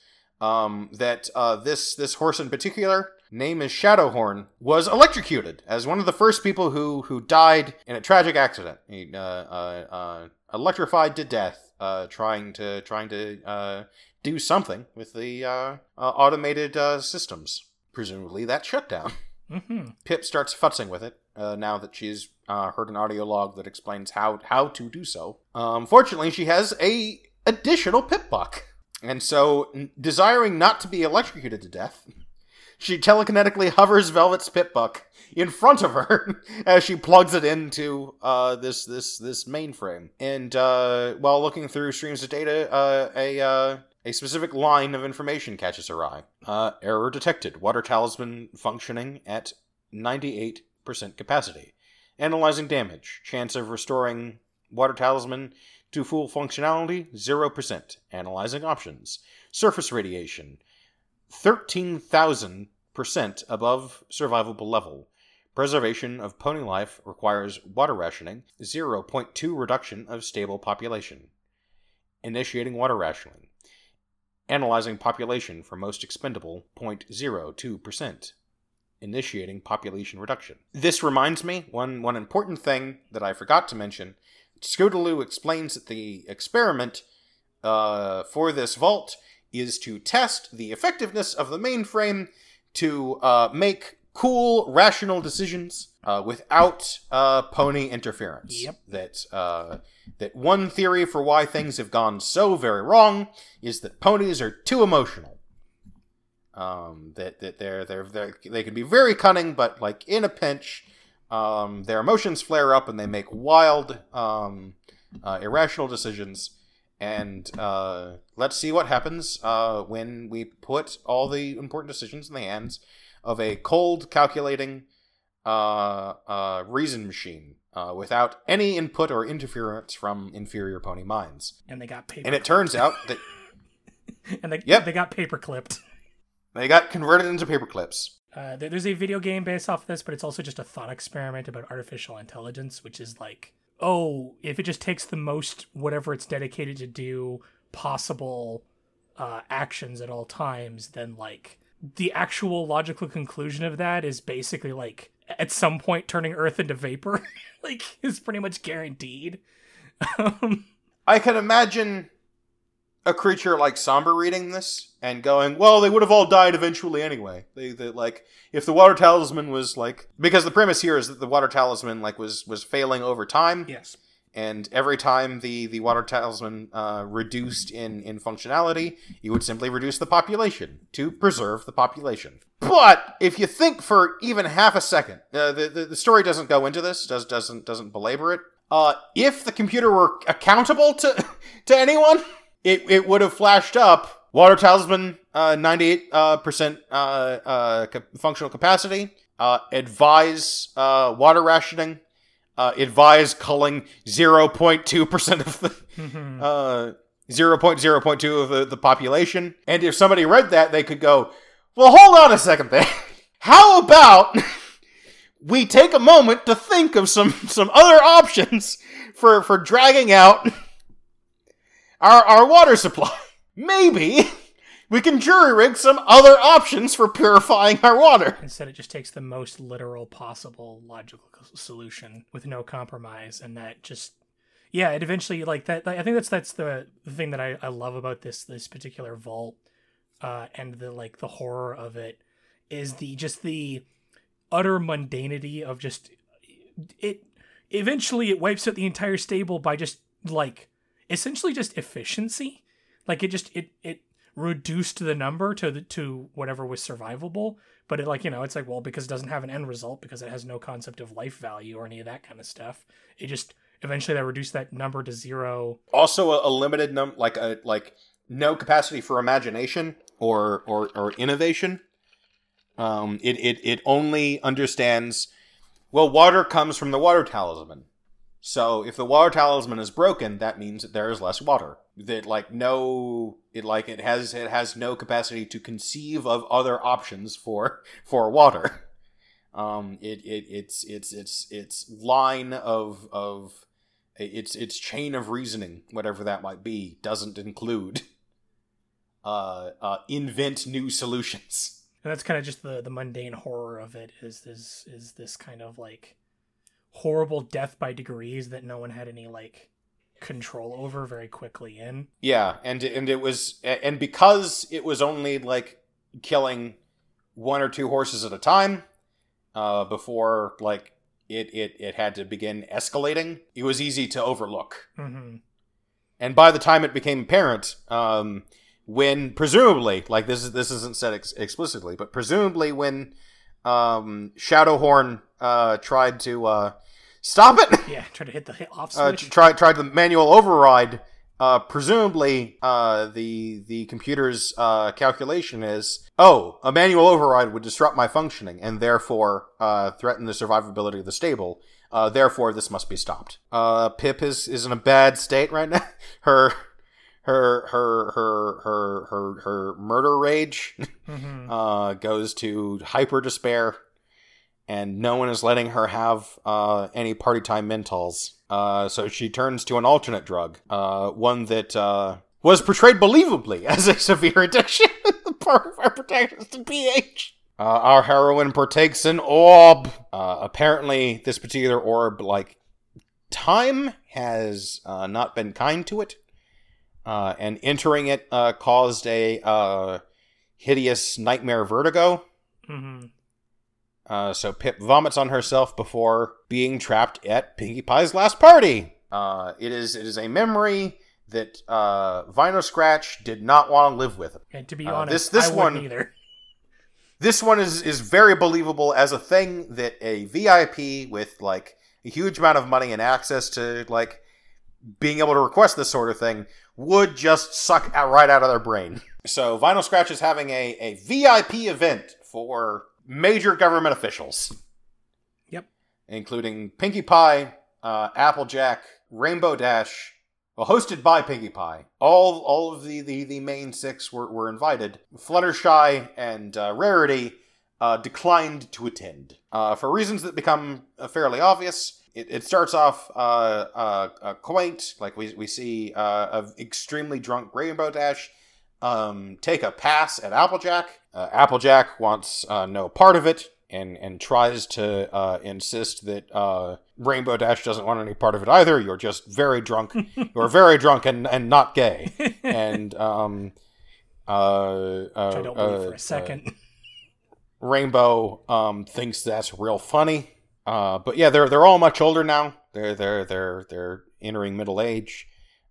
Um, that uh, this this horse in particular, name is Shadowhorn, was electrocuted as one of the first people who who died in a tragic accident. He uh, uh, uh, electrified to death, uh, trying to trying to uh, do something with the uh, uh, automated uh, systems. Presumably that shut down. Mhm. Pip starts futzing with it uh, now that she's uh, heard an audio log that explains how how to do so. Um, fortunately, she has a additional PipBuck, and so desiring not to be electrocuted to death, she telekinetically hovers Velvet's PipBuck in front of her as she plugs it into uh, this this this mainframe. And uh, while looking through streams of data, uh, a uh, a specific line of information catches her eye. Error detected. Water talisman functioning at 98% capacity. Analyzing damage. Chance of restoring water talisman to full functionality 0%. Analyzing options. Surface radiation 13,000% above survivable level. Preservation of pony life requires water rationing 0.2 reduction of stable population. Initiating water rationing. Analyzing population for most expendable 0.02%. Initiating population reduction. This reminds me, one, one important thing that I forgot to mention. Scootaloo explains that the experiment uh, for this vault is to test the effectiveness of the mainframe to uh, make cool, rational decisions uh, without uh, pony interference. Yep. That uh, that one theory for why things have gone so very wrong is that ponies are too emotional. Um, that that they're they're, they're they can be very cunning, but like in a pinch, um, their emotions flare up and they make wild, um, uh, irrational decisions. And uh, let's see what happens uh, when we put all the important decisions in the hands of a cold, calculating uh, uh, reason machine uh, without any input or interference from inferior pony minds. and they got paper And it turns out that and they Yep. they got paper clipped. They got converted into paperclips. Uh, there's a video game based off of this, but it's also just a thought experiment about artificial intelligence, which is like, oh, if it just takes the most whatever it's dedicated to do possible uh, actions at all times, then like the actual logical conclusion of that is basically like at some point turning Earth into vapor, like is pretty much guaranteed. Um, I can imagine a creature like Somber reading this and going, "Well, they would have all died eventually anyway." They, they like if the water talisman was like because the premise here is that the water talisman like was was failing over time, yes. and every time the, the water talisman uh, reduced in, in functionality, you would simply reduce the population to preserve the population. But if you think for even half a second, uh, the, the the story doesn't go into this, does doesn't doesn't belabor it. Uh, if the computer were accountable to to anyone, it, it would have flashed up water talisman uh, 98 uh, percent uh, uh, ca- functional capacity. Uh, advise uh, water rationing. Uh, advise culling 0.2 percent of the Mhm. uh, 0.0.2 of the, the population. And if somebody read that, they could go, well, hold on a second there. How about we take a moment to think of some, some other options for, for dragging out our, our water supply? Maybe we can jury rig some other options for purifying our water. Instead, it just takes the most literal possible logical solution with no compromise, and that just yeah, it eventually like that. I think that's that's the, the thing that I, I love about this this particular vault, uh, and the like the horror of it is the just the utter mundanity of just it. Eventually, it wipes out the entire stable by just like essentially just efficiency. Like it just it it reduced the number to the to whatever was survivable but it like you know it's like well because it doesn't have an end result because it has no concept of life value or any of that kind of stuff it just eventually that reduced that number to zero Also, a, a limited num like a like no capacity for imagination or or, or innovation. Um, it, it it only understands. Well, water comes from the water talisman. So if the water talisman is broken, that means that there is less water. That like no, it like it has it has no capacity to conceive of other options for for water. Um, it, it its its its its line of of its its chain of reasoning, whatever that might be, doesn't include uh, uh, invent new solutions. and that's kind of just the the mundane horror of it is is is this kind of like horrible death by degrees that no one had any like control over very quickly in Yeah, and and it was and because it was only like killing one or two horses at a time uh, before like it, it it had to begin escalating. It was easy to overlook, hmm and by the time it became apparent, um, when presumably like this is this isn't said ex- explicitly, but presumably when um, Shadowhorn uh, tried to uh, stop it. yeah try to hit the hit off uh, switch tried tried the manual override. Uh, presumably, uh, the the computer's uh, calculation is, oh, a manual override would disrupt my functioning and therefore uh, threaten the survivability of the stable. Uh, therefore, this must be stopped. Uh, Pip is, is in a bad state right now. Her her her her her her her murder rage hmm uh, goes to hyper despair, and no one is letting her have uh, any Party Time Mintals. Uh, so she turns to an alternate drug, uh, one that uh, was portrayed believably as a severe addiction. Part of our protagonist in PH. Uh, our heroine partakes an orb. Uh, apparently, this particular orb, like time, has not been kind to it, and entering it caused a hideous nightmare vertigo. hmm Uh, so Pip vomits on herself before being trapped at Pinkie Pie's last party. Uh, it is it is a memory that uh, Vinyl Scratch did not want to live with. and to be Uh, honest this- this I one- either This one is is very believable as a thing that a VIP with like a huge amount of money and access to like being able to request this sort of thing would just suck out right out of their brain. So Vinyl Scratch is having a, a VIP event for major government officials. Yep. Including Pinkie Pie, uh, Applejack, Rainbow Dash, well, hosted by Pinkie Pie. All all of the, the, the main six were, were invited. Fluttershy and uh, Rarity uh, declined to attend. Uh, for reasons that become uh, fairly obvious, it, it starts off uh, quaint, like we, we see uh, an extremely drunk Rainbow Dash um, take a pass at Applejack. Uh, Applejack wants uh, no part of it and, and tries to uh, insist that uh, Rainbow Dash doesn't want any part of it either. You're just very drunk. You're very drunk and, and not gay. And um, uh, uh, which i don't believe for a second Rainbow um, thinks that's real funny. Uh, but yeah, they're they're all much older now. They're they're they're they're entering middle age.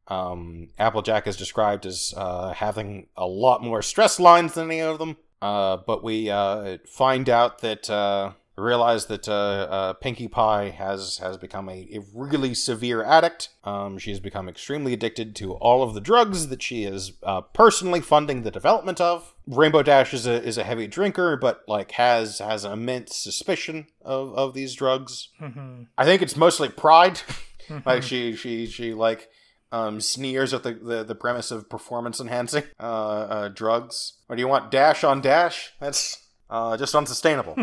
Um, Applejack is described as uh, having a lot more stress lines than any of them. Uh, but we uh, find out that uh, realize that uh, uh, Pinkie Pie has has become a, a really severe addict. Um, she has become extremely addicted to all of the drugs that she is uh, personally funding the development of. Rainbow Dash is a is a heavy drinker, but like has has an immense suspicion of of these drugs. Mhm. I think it's mostly pride. like she she she like um, sneers at the, the, the premise of performance enhancing uh, uh, drugs. Or do you want dash on dash? That's uh, just unsustainable.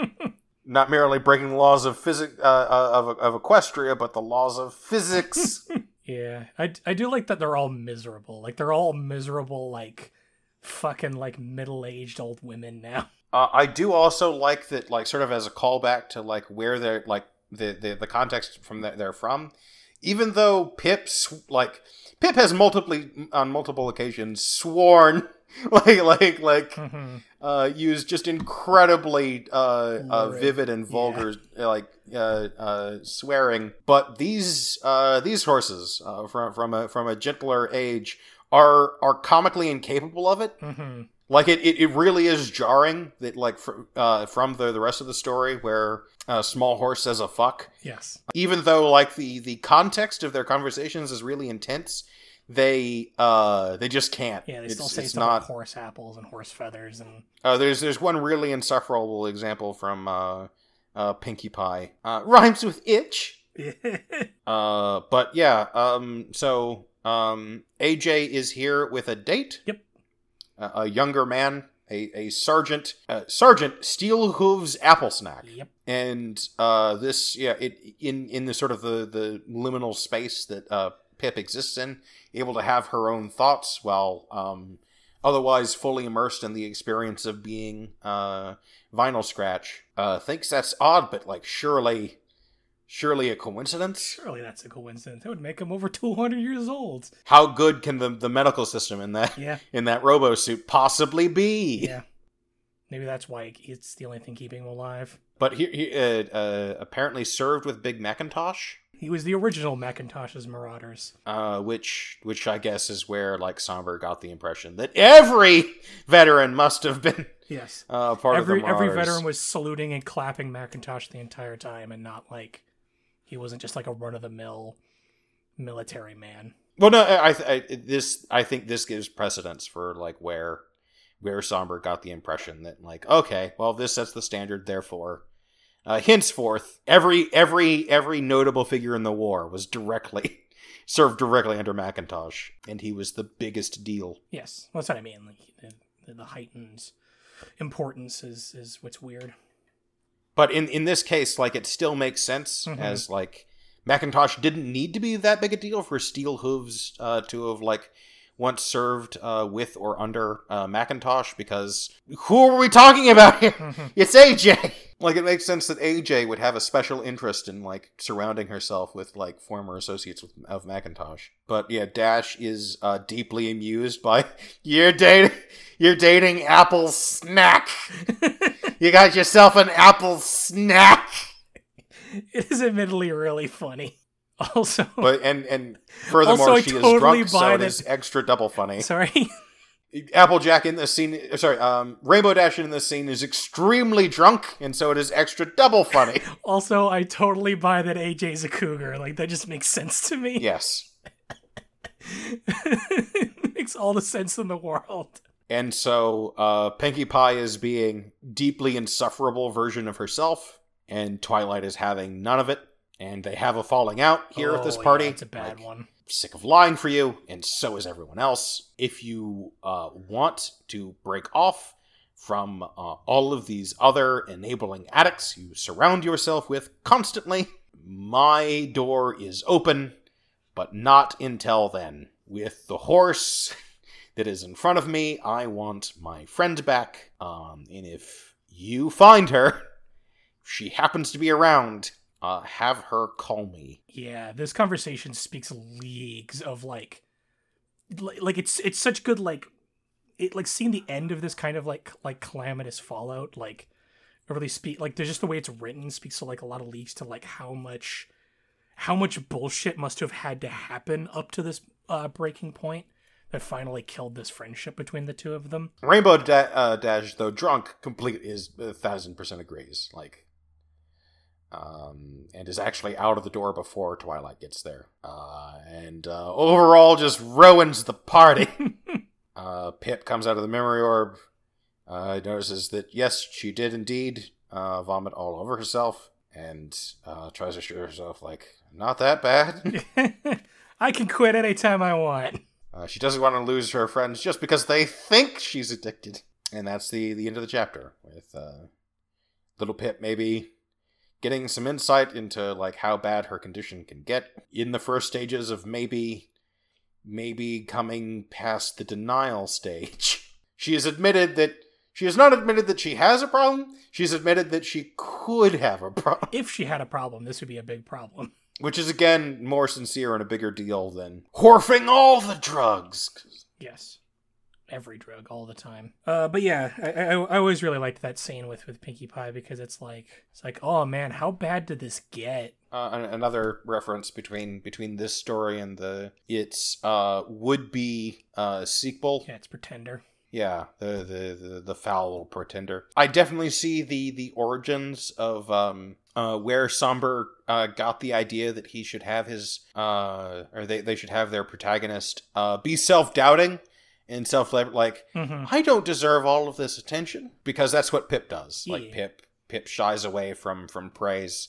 Not merely breaking the laws of physics uh, uh, of of Equestria, but the laws of physics. Yeah, I, I do like that they're all miserable. Like they're all miserable, like fucking like middle aged old women now. Uh, I do also like that, like sort of as a callback to like where they're like the the, the context from that they're from. Even though Pip's like Pip has multiply on multiple occasions sworn like like like Mhm. uh, used just incredibly uh, uh, vivid and vulgar like uh, uh, swearing. But these uh, these horses uh, from from a from a gentler age are are comically incapable of it. Mhm. Like it, it, it really is jarring that like fr- uh, from the the rest of the story where uh, small horse says a fuck, Yes. even though like the the context of their conversations is really intense. They uh they just can't. Yeah, they it's, still say it's stuff not like horse apples and horse feathers and uh, there's there's one really insufferable example from uh, uh, Pinkie Pie. Uh, rhymes with itch. Uh, but yeah. Um, so um, AJ is here with a date. Yep. A younger man, a a sergeant, uh, Sergeant Steel Hooves Apple Snack. yep. And uh, this, yeah, it in in the sort of the the liminal space that uh, Pip exists in, able to have her own thoughts while um, otherwise fully immersed in the experience of being uh, Vinyl Scratch. Uh, thinks that's odd, but like surely, surely a coincidence. Surely that's a coincidence. That would make him over two hundred years old. How good can the the medical system in that Yeah. in that robo suit possibly be? Yeah. Maybe that's why it's the only thing keeping him alive. But he, he uh, uh, apparently served with Big Macintosh. He was the original Macintosh's Marauders. uh, which which I guess is where like Somber got the impression that every veteran must have been Yes. uh, part every of the every veteran was saluting and clapping Macintosh the entire time, and not like he wasn't just like a run of the mill military man. Well, no, I, I this I think this gives precedence for like where where Somber got the impression that like okay, well this sets the standard, therefore. Uh, henceforth, every every every notable figure in the war was directly served directly under Macintosh, and he was the biggest deal. Yes, well, that's what I mean. Like the, the heightened importance is is what's weird. But in in this case, like it still makes sense Mhm. as like Macintosh didn't need to be that big a deal for Steel Hooves uh, to have like once served uh, with or under uh, Macintosh because who are we talking about here? Mhm. It's AJ. Like it makes sense that AJ would have a special interest in like surrounding herself with like former associates with, of Macintosh. But yeah, Dash is uh, deeply amused by you're dating you're dating Apple Snack. You got yourself an Apple Snack. it is admittedly really funny. Also, But and and furthermore, Also, she totally is drunk, so it is extra double funny. sorry. Applejack in this scene, sorry, um, Rainbow Dash in this scene is extremely drunk, and so it is extra double funny. Also, I totally buy that AJ's a cougar. Like that just makes sense to me. yes, it makes all the sense in the world. And so uh, Pinkie Pie is being deeply insufferable version of herself, and Twilight is having none of it, and they have a falling out here at this Oh, party. Yeah, it's a bad Like, one. sick of lying for you, and so is everyone else. If you uh, want to break off from uh, all of these other enabling addicts you surround yourself with constantly, my door is open, but not until then. With the horse that is in front of me, I want my friend back. Um, and if you find her, if she happens to be around, uh, have her call me. Yeah, this conversation speaks leagues of like, like it's it's such good like, it like seeing the end of this kind of like like calamitous fallout like, really speak like there's just the way it's written speaks to like a lot of leagues to like how much, how much bullshit must have had to happen up to this uh, breaking point that finally killed this friendship between the two of them. Rainbow da- uh, Dash, though drunk, complete is a thousand percent agrees. Like, um, and is actually out of the door before Twilight gets there, uh, and uh, overall just ruins the party. uh, Pip comes out of the memory orb, uh, notices that yes, she did indeed uh, vomit all over herself, and uh, tries to assure herself like, not that bad. I can quit anytime I want. Uh, she doesn't want to lose her friends just because they think she's addicted, and that's the the end of the chapter with uh, little Pip maybe getting some insight into like how bad her condition can get in the first stages of maybe maybe coming past the denial stage. She has admitted that she has not admitted that she has a problem. She's admitted that she could have a problem, If she had a problem, this would be a big problem. Which is again more sincere and a bigger deal than horfing all the drugs. Yes. Every drug all the time. Uh, but yeah, I, I, I always really liked that scene with, with Pinkie Pie because it's like it's like, oh man, how bad did this get? uh, another reference between between this story and the its uh would be uh sequel Yeah, it's Pretender. yeah the, the the the foul pretender i definitely see the the origins of um uh where somber uh got the idea that he should have his uh or they they should have their protagonist uh be self-doubting and self like hmm I don't deserve all of this attention because that's what Pip does. Like Pip, Pip shies away from from praise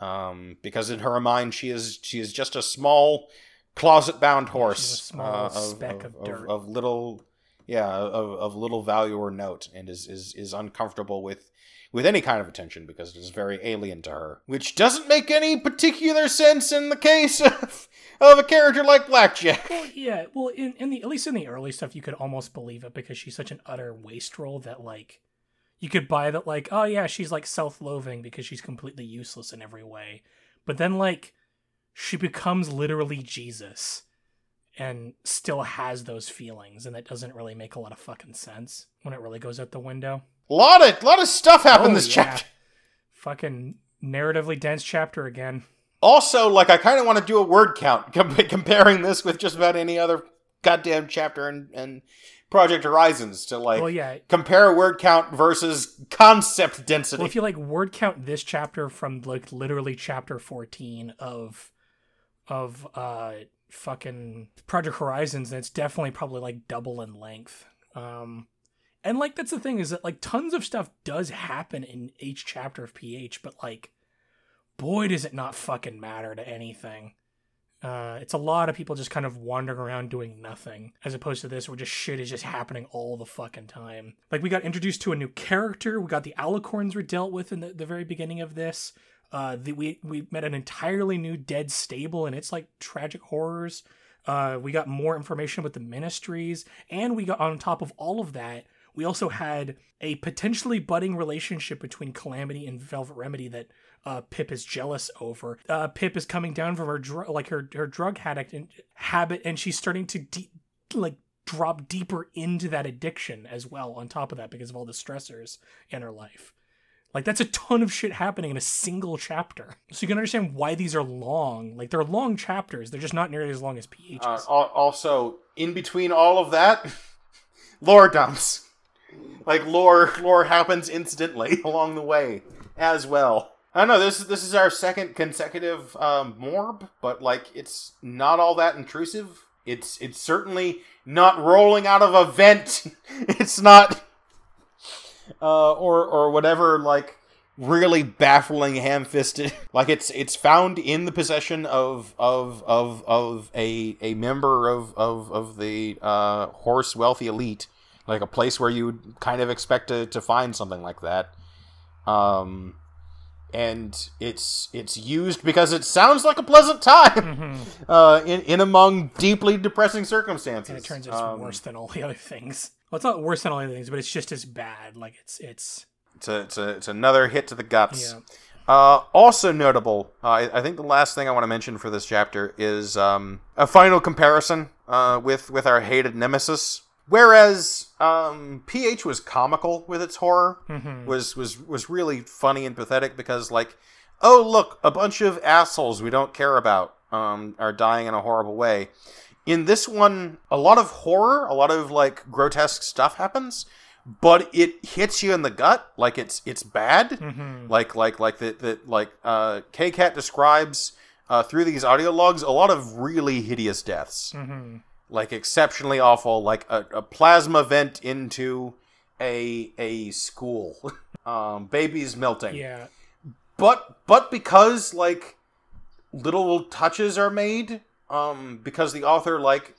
um, because in her mind she is she is just a small closet bound horse, small uh, of, speck of dirt. of little yeah of, of little value or note, and is, is is uncomfortable with with any kind of attention because it is very alien to her, which doesn't make any particular sense in the case of of a character like Blackjack. Well, yeah. Well, in, in the at least in the early stuff, you could almost believe it because she's such an utter wastrel that like you could buy that like oh yeah she's like self-loathing because she's completely useless in every way, but then like she becomes literally Jesus and still has those feelings, and that doesn't really make a lot of fucking sense when it really goes out the window. A lot of lot of stuff happened Oh, this yeah. chapter. Fucking narratively dense chapter again. Also, like, I kind of want to do a word count, com- comparing this with just about any other goddamn chapter in, in Project Horizons to like well, yeah. compare word count versus concept density. Well, if you like word count this chapter from like literally chapter 14 of of uh fucking Project Horizons, then it's definitely probably like double in length. Um and like that's the thing is that like tons of stuff does happen in each chapter of PH, but like boy does it not fucking matter to anything. Uh, it's a lot of people just kind of wandering around doing nothing, as opposed to this where just shit is just happening all the fucking time. Like we got introduced to a new character. We got the alicorns were dealt with in the, the very beginning of this. Uh, the, we we met an entirely new dead stable and it's like tragic horrors. Uh, we got more information about the ministries, and we got on top of all of that, we also had a potentially budding relationship between Calamity and Velvet Remedy that uh, Pip is jealous over. Uh, Pip is coming down from her dr- like her her drug addict and habit, and she's starting to de- like drop deeper into that addiction as well. On top of that, because of all the stressors in her life. Like that's a ton of shit happening in a single chapter. So you can understand why these are long. Like they're long chapters. They're just not nearly as long as PHs. uh, also, in between all of that, lore dumps. Like lore, lore happens incidentally along the way as well. I don't know. This is this is our second consecutive um, morb, but like it's not all that intrusive. It's it's certainly not rolling out of a vent. it's not, uh, or or whatever like really baffling ham-fisted. Like it's it's found in the possession of of of of a a member of of of the uh, horse wealthy elite, like a place where you would kind of expect to to find something like that. Um, and it's it's used because it sounds like a pleasant time Mhm. uh, in in among deeply depressing circumstances. And it turns out it's Um, worse than all the other things. Well, it's not worse than all the other things, but it's just as bad. Like it's it's It's a, it's a it's another hit to the guts. yeah. Uh, also notable, uh, I, I think the last thing I want to mention for this chapter is um, a final comparison uh, with with our hated nemesis. Whereas um, PH was comical with its horror, Mhm. was was was really funny and pathetic because like oh look, a bunch of assholes we don't care about um, are dying in a horrible way. In this one, a lot of horror, a lot of like grotesque stuff happens, but it hits you in the gut, like it's it's bad, Mm-hmm. like like like that that like uh, Kkat describes uh, through these audio logs a lot of really hideous deaths, Mm-hmm. Like exceptionally awful, like a, a plasma vent into a a school, um, babies melting. Yeah. but but because like little touches are made um because the author like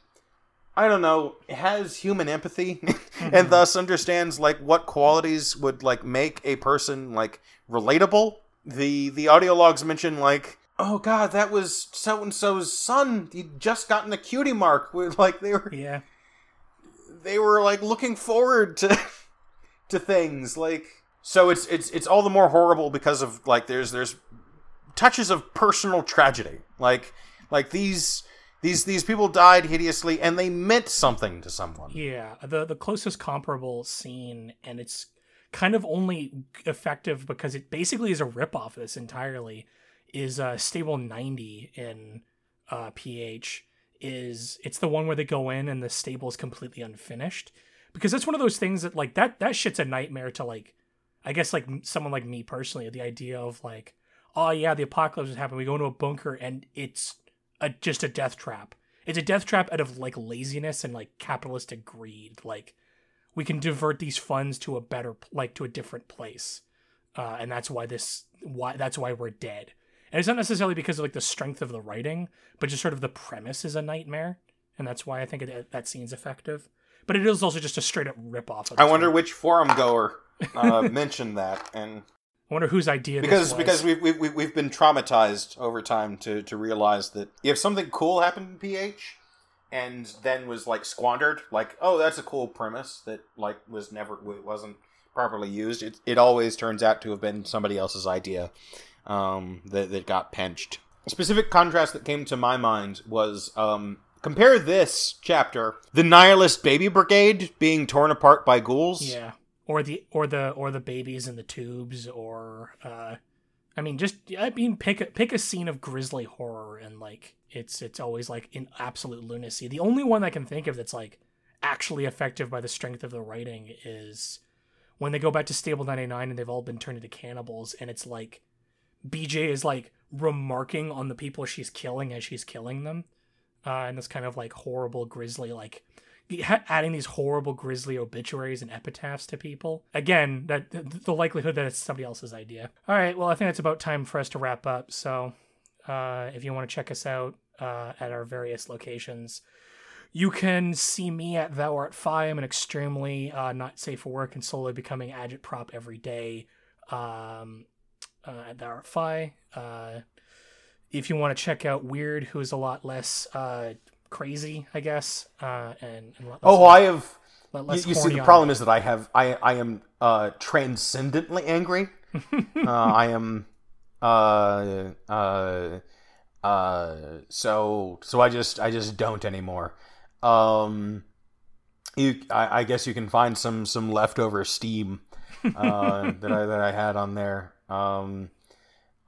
i don't know has human empathy and thus understands like what qualities would like make a person like relatable. The the audio logs mention like oh god that was so and so's son he just gotten a cutie mark like they were Yeah. they were like looking forward to to things like so it's it's it's all the more horrible because of like there's there's touches of personal tragedy like like these these these people died hideously and they meant something to someone Yeah, the the closest comparable scene, and it's kind of only effective because it basically is a ripoff of this entirely. Is uh, Stable ninety in uh, PH? Is it's the one where they go in and the stable is completely unfinished because that's one of those things that like that that shit's a nightmare to like. I guess like someone like me personally, the idea of like, oh yeah, the apocalypse has happened. We go into a bunker and it's a just a death trap. It's a death trap out of like laziness and like capitalistic greed. Like we can divert these funds to a better like to a different place, uh, and that's why this why that's why we're dead. And it's not necessarily because of like the strength of the writing, but just sort of the premise is a nightmare, and that's why I think it, that scene's effective. But it is also just a straight up rip off. i wonder which forum goer uh, mentioned that and I wonder whose idea because because we've, we've we've been traumatized over time to to realize that if something cool happened in PH and then was like squandered, like oh that's a cool premise that like was never it wasn't properly used. It it always turns out to have been somebody else's idea um, that that got pinched. A specific contrast that came to my mind was um, compare this chapter, the nihilist baby brigade being torn apart by ghouls. Yeah. Or the or the or the babies in the tubes or uh I mean just I mean pick a pick a scene of grisly horror and like it's it's always like in absolute lunacy. The only one I can think of that's like actually effective by the strength of the writing is when they go back to Stable 99 and they've all been turned into cannibals and it's like BJ is like remarking on the people she's killing as she's killing them. Uh, and this kind of like horrible grisly like adding these horrible grisly obituaries and epitaphs to people. Again that th- the likelihood that it's somebody else's idea. All right well i think it's about time for us to wrap up so uh, if you want to check us out uh, at our various locations you can see me at thou art fi i'm an extremely uh, not safe for work and slowly becoming agitprop every day. Um, uh, at thou art fi uh, if you want to check out weird who's a lot less uh, crazy i guess uh, and, and Oh, I have You, you see, the problem is that I have I I am uh, transcendently angry. uh, I am uh uh uh so so I just I just don't anymore. Um, you I, I guess you can find some some leftover steam uh, that I that I had on there. Um,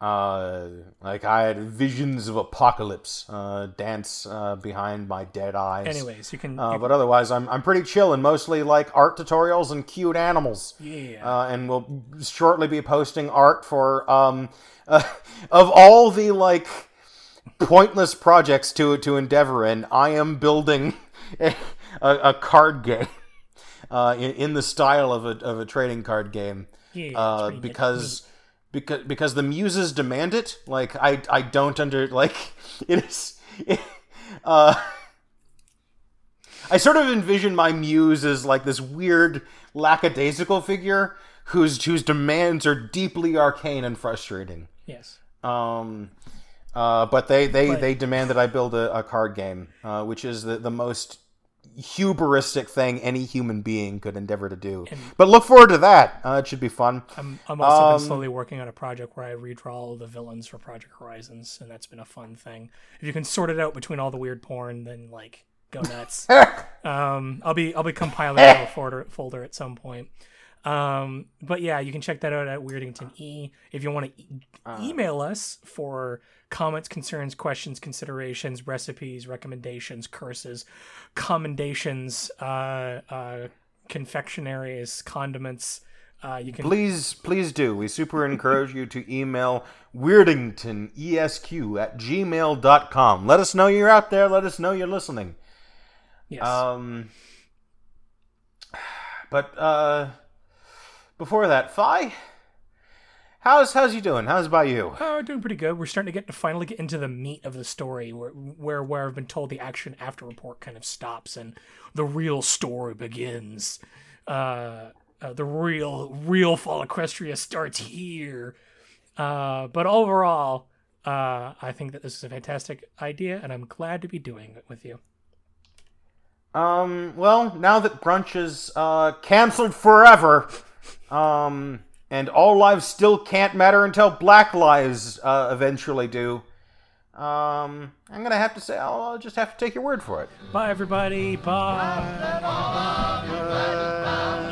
uh, like I had visions of apocalypse uh, dance uh, behind my dead eyes. anyways you can Uh, you- but otherwise, I'm I'm pretty chill and mostly like art tutorials and cute animals. yeah Uh, and we'll shortly be posting art for um uh, of all the like pointless projects to to endeavor in. I am building a, a, card game uh, in, in the style of a of a trading card game yeah, uh, pretty neat. Because because the muses demand it. Like I I don't under like it is. uh, I sort of envision my muse as like this weird lackadaisical figure whose whose demands are deeply arcane and frustrating. yes Um, uh, but they they, But- they demand that I build a, a card game, uh, which is the, the most hubristic thing any human being could endeavor to do. but look forward to that. Uh, it should be fun. I'm, I'm also Um, been slowly working on a project where I redraw all the villains for Project Horizons, and that's been a fun thing. If you can sort it out between all the weird porn, then like go nuts. um, I'll be I'll be compiling a folder, folder at some point. Um, but yeah, you can check that out at Weirdington E. If you want to e- email us for comments, concerns, questions, considerations, recipes, recommendations, curses, commendations, uh, uh, confectionaries, condiments, uh, you can Please, please do. We super encourage you to email weirdingtonesq at gmail.com. Let us know you're out there. Let us know you're listening. yes. Um, but uh, before that, Fi, how's how's you doing? How's about you? Oh, doing pretty good. We're starting to get to finally get into the meat of the story, where where where I've been told the action after report kind of stops and the real story begins. Uh, uh the real real Fall Equestria starts here. Uh, but overall, uh, I think that this is a fantastic idea, and I'm glad to be doing it with you. Um, well, now that brunch is uh, canceled forever, um, and all lives still can't matter until black lives uh, eventually do, um, I'm gonna have to say I'll, I'll just have to take your word for it. Bye, everybody. Bye. Bye.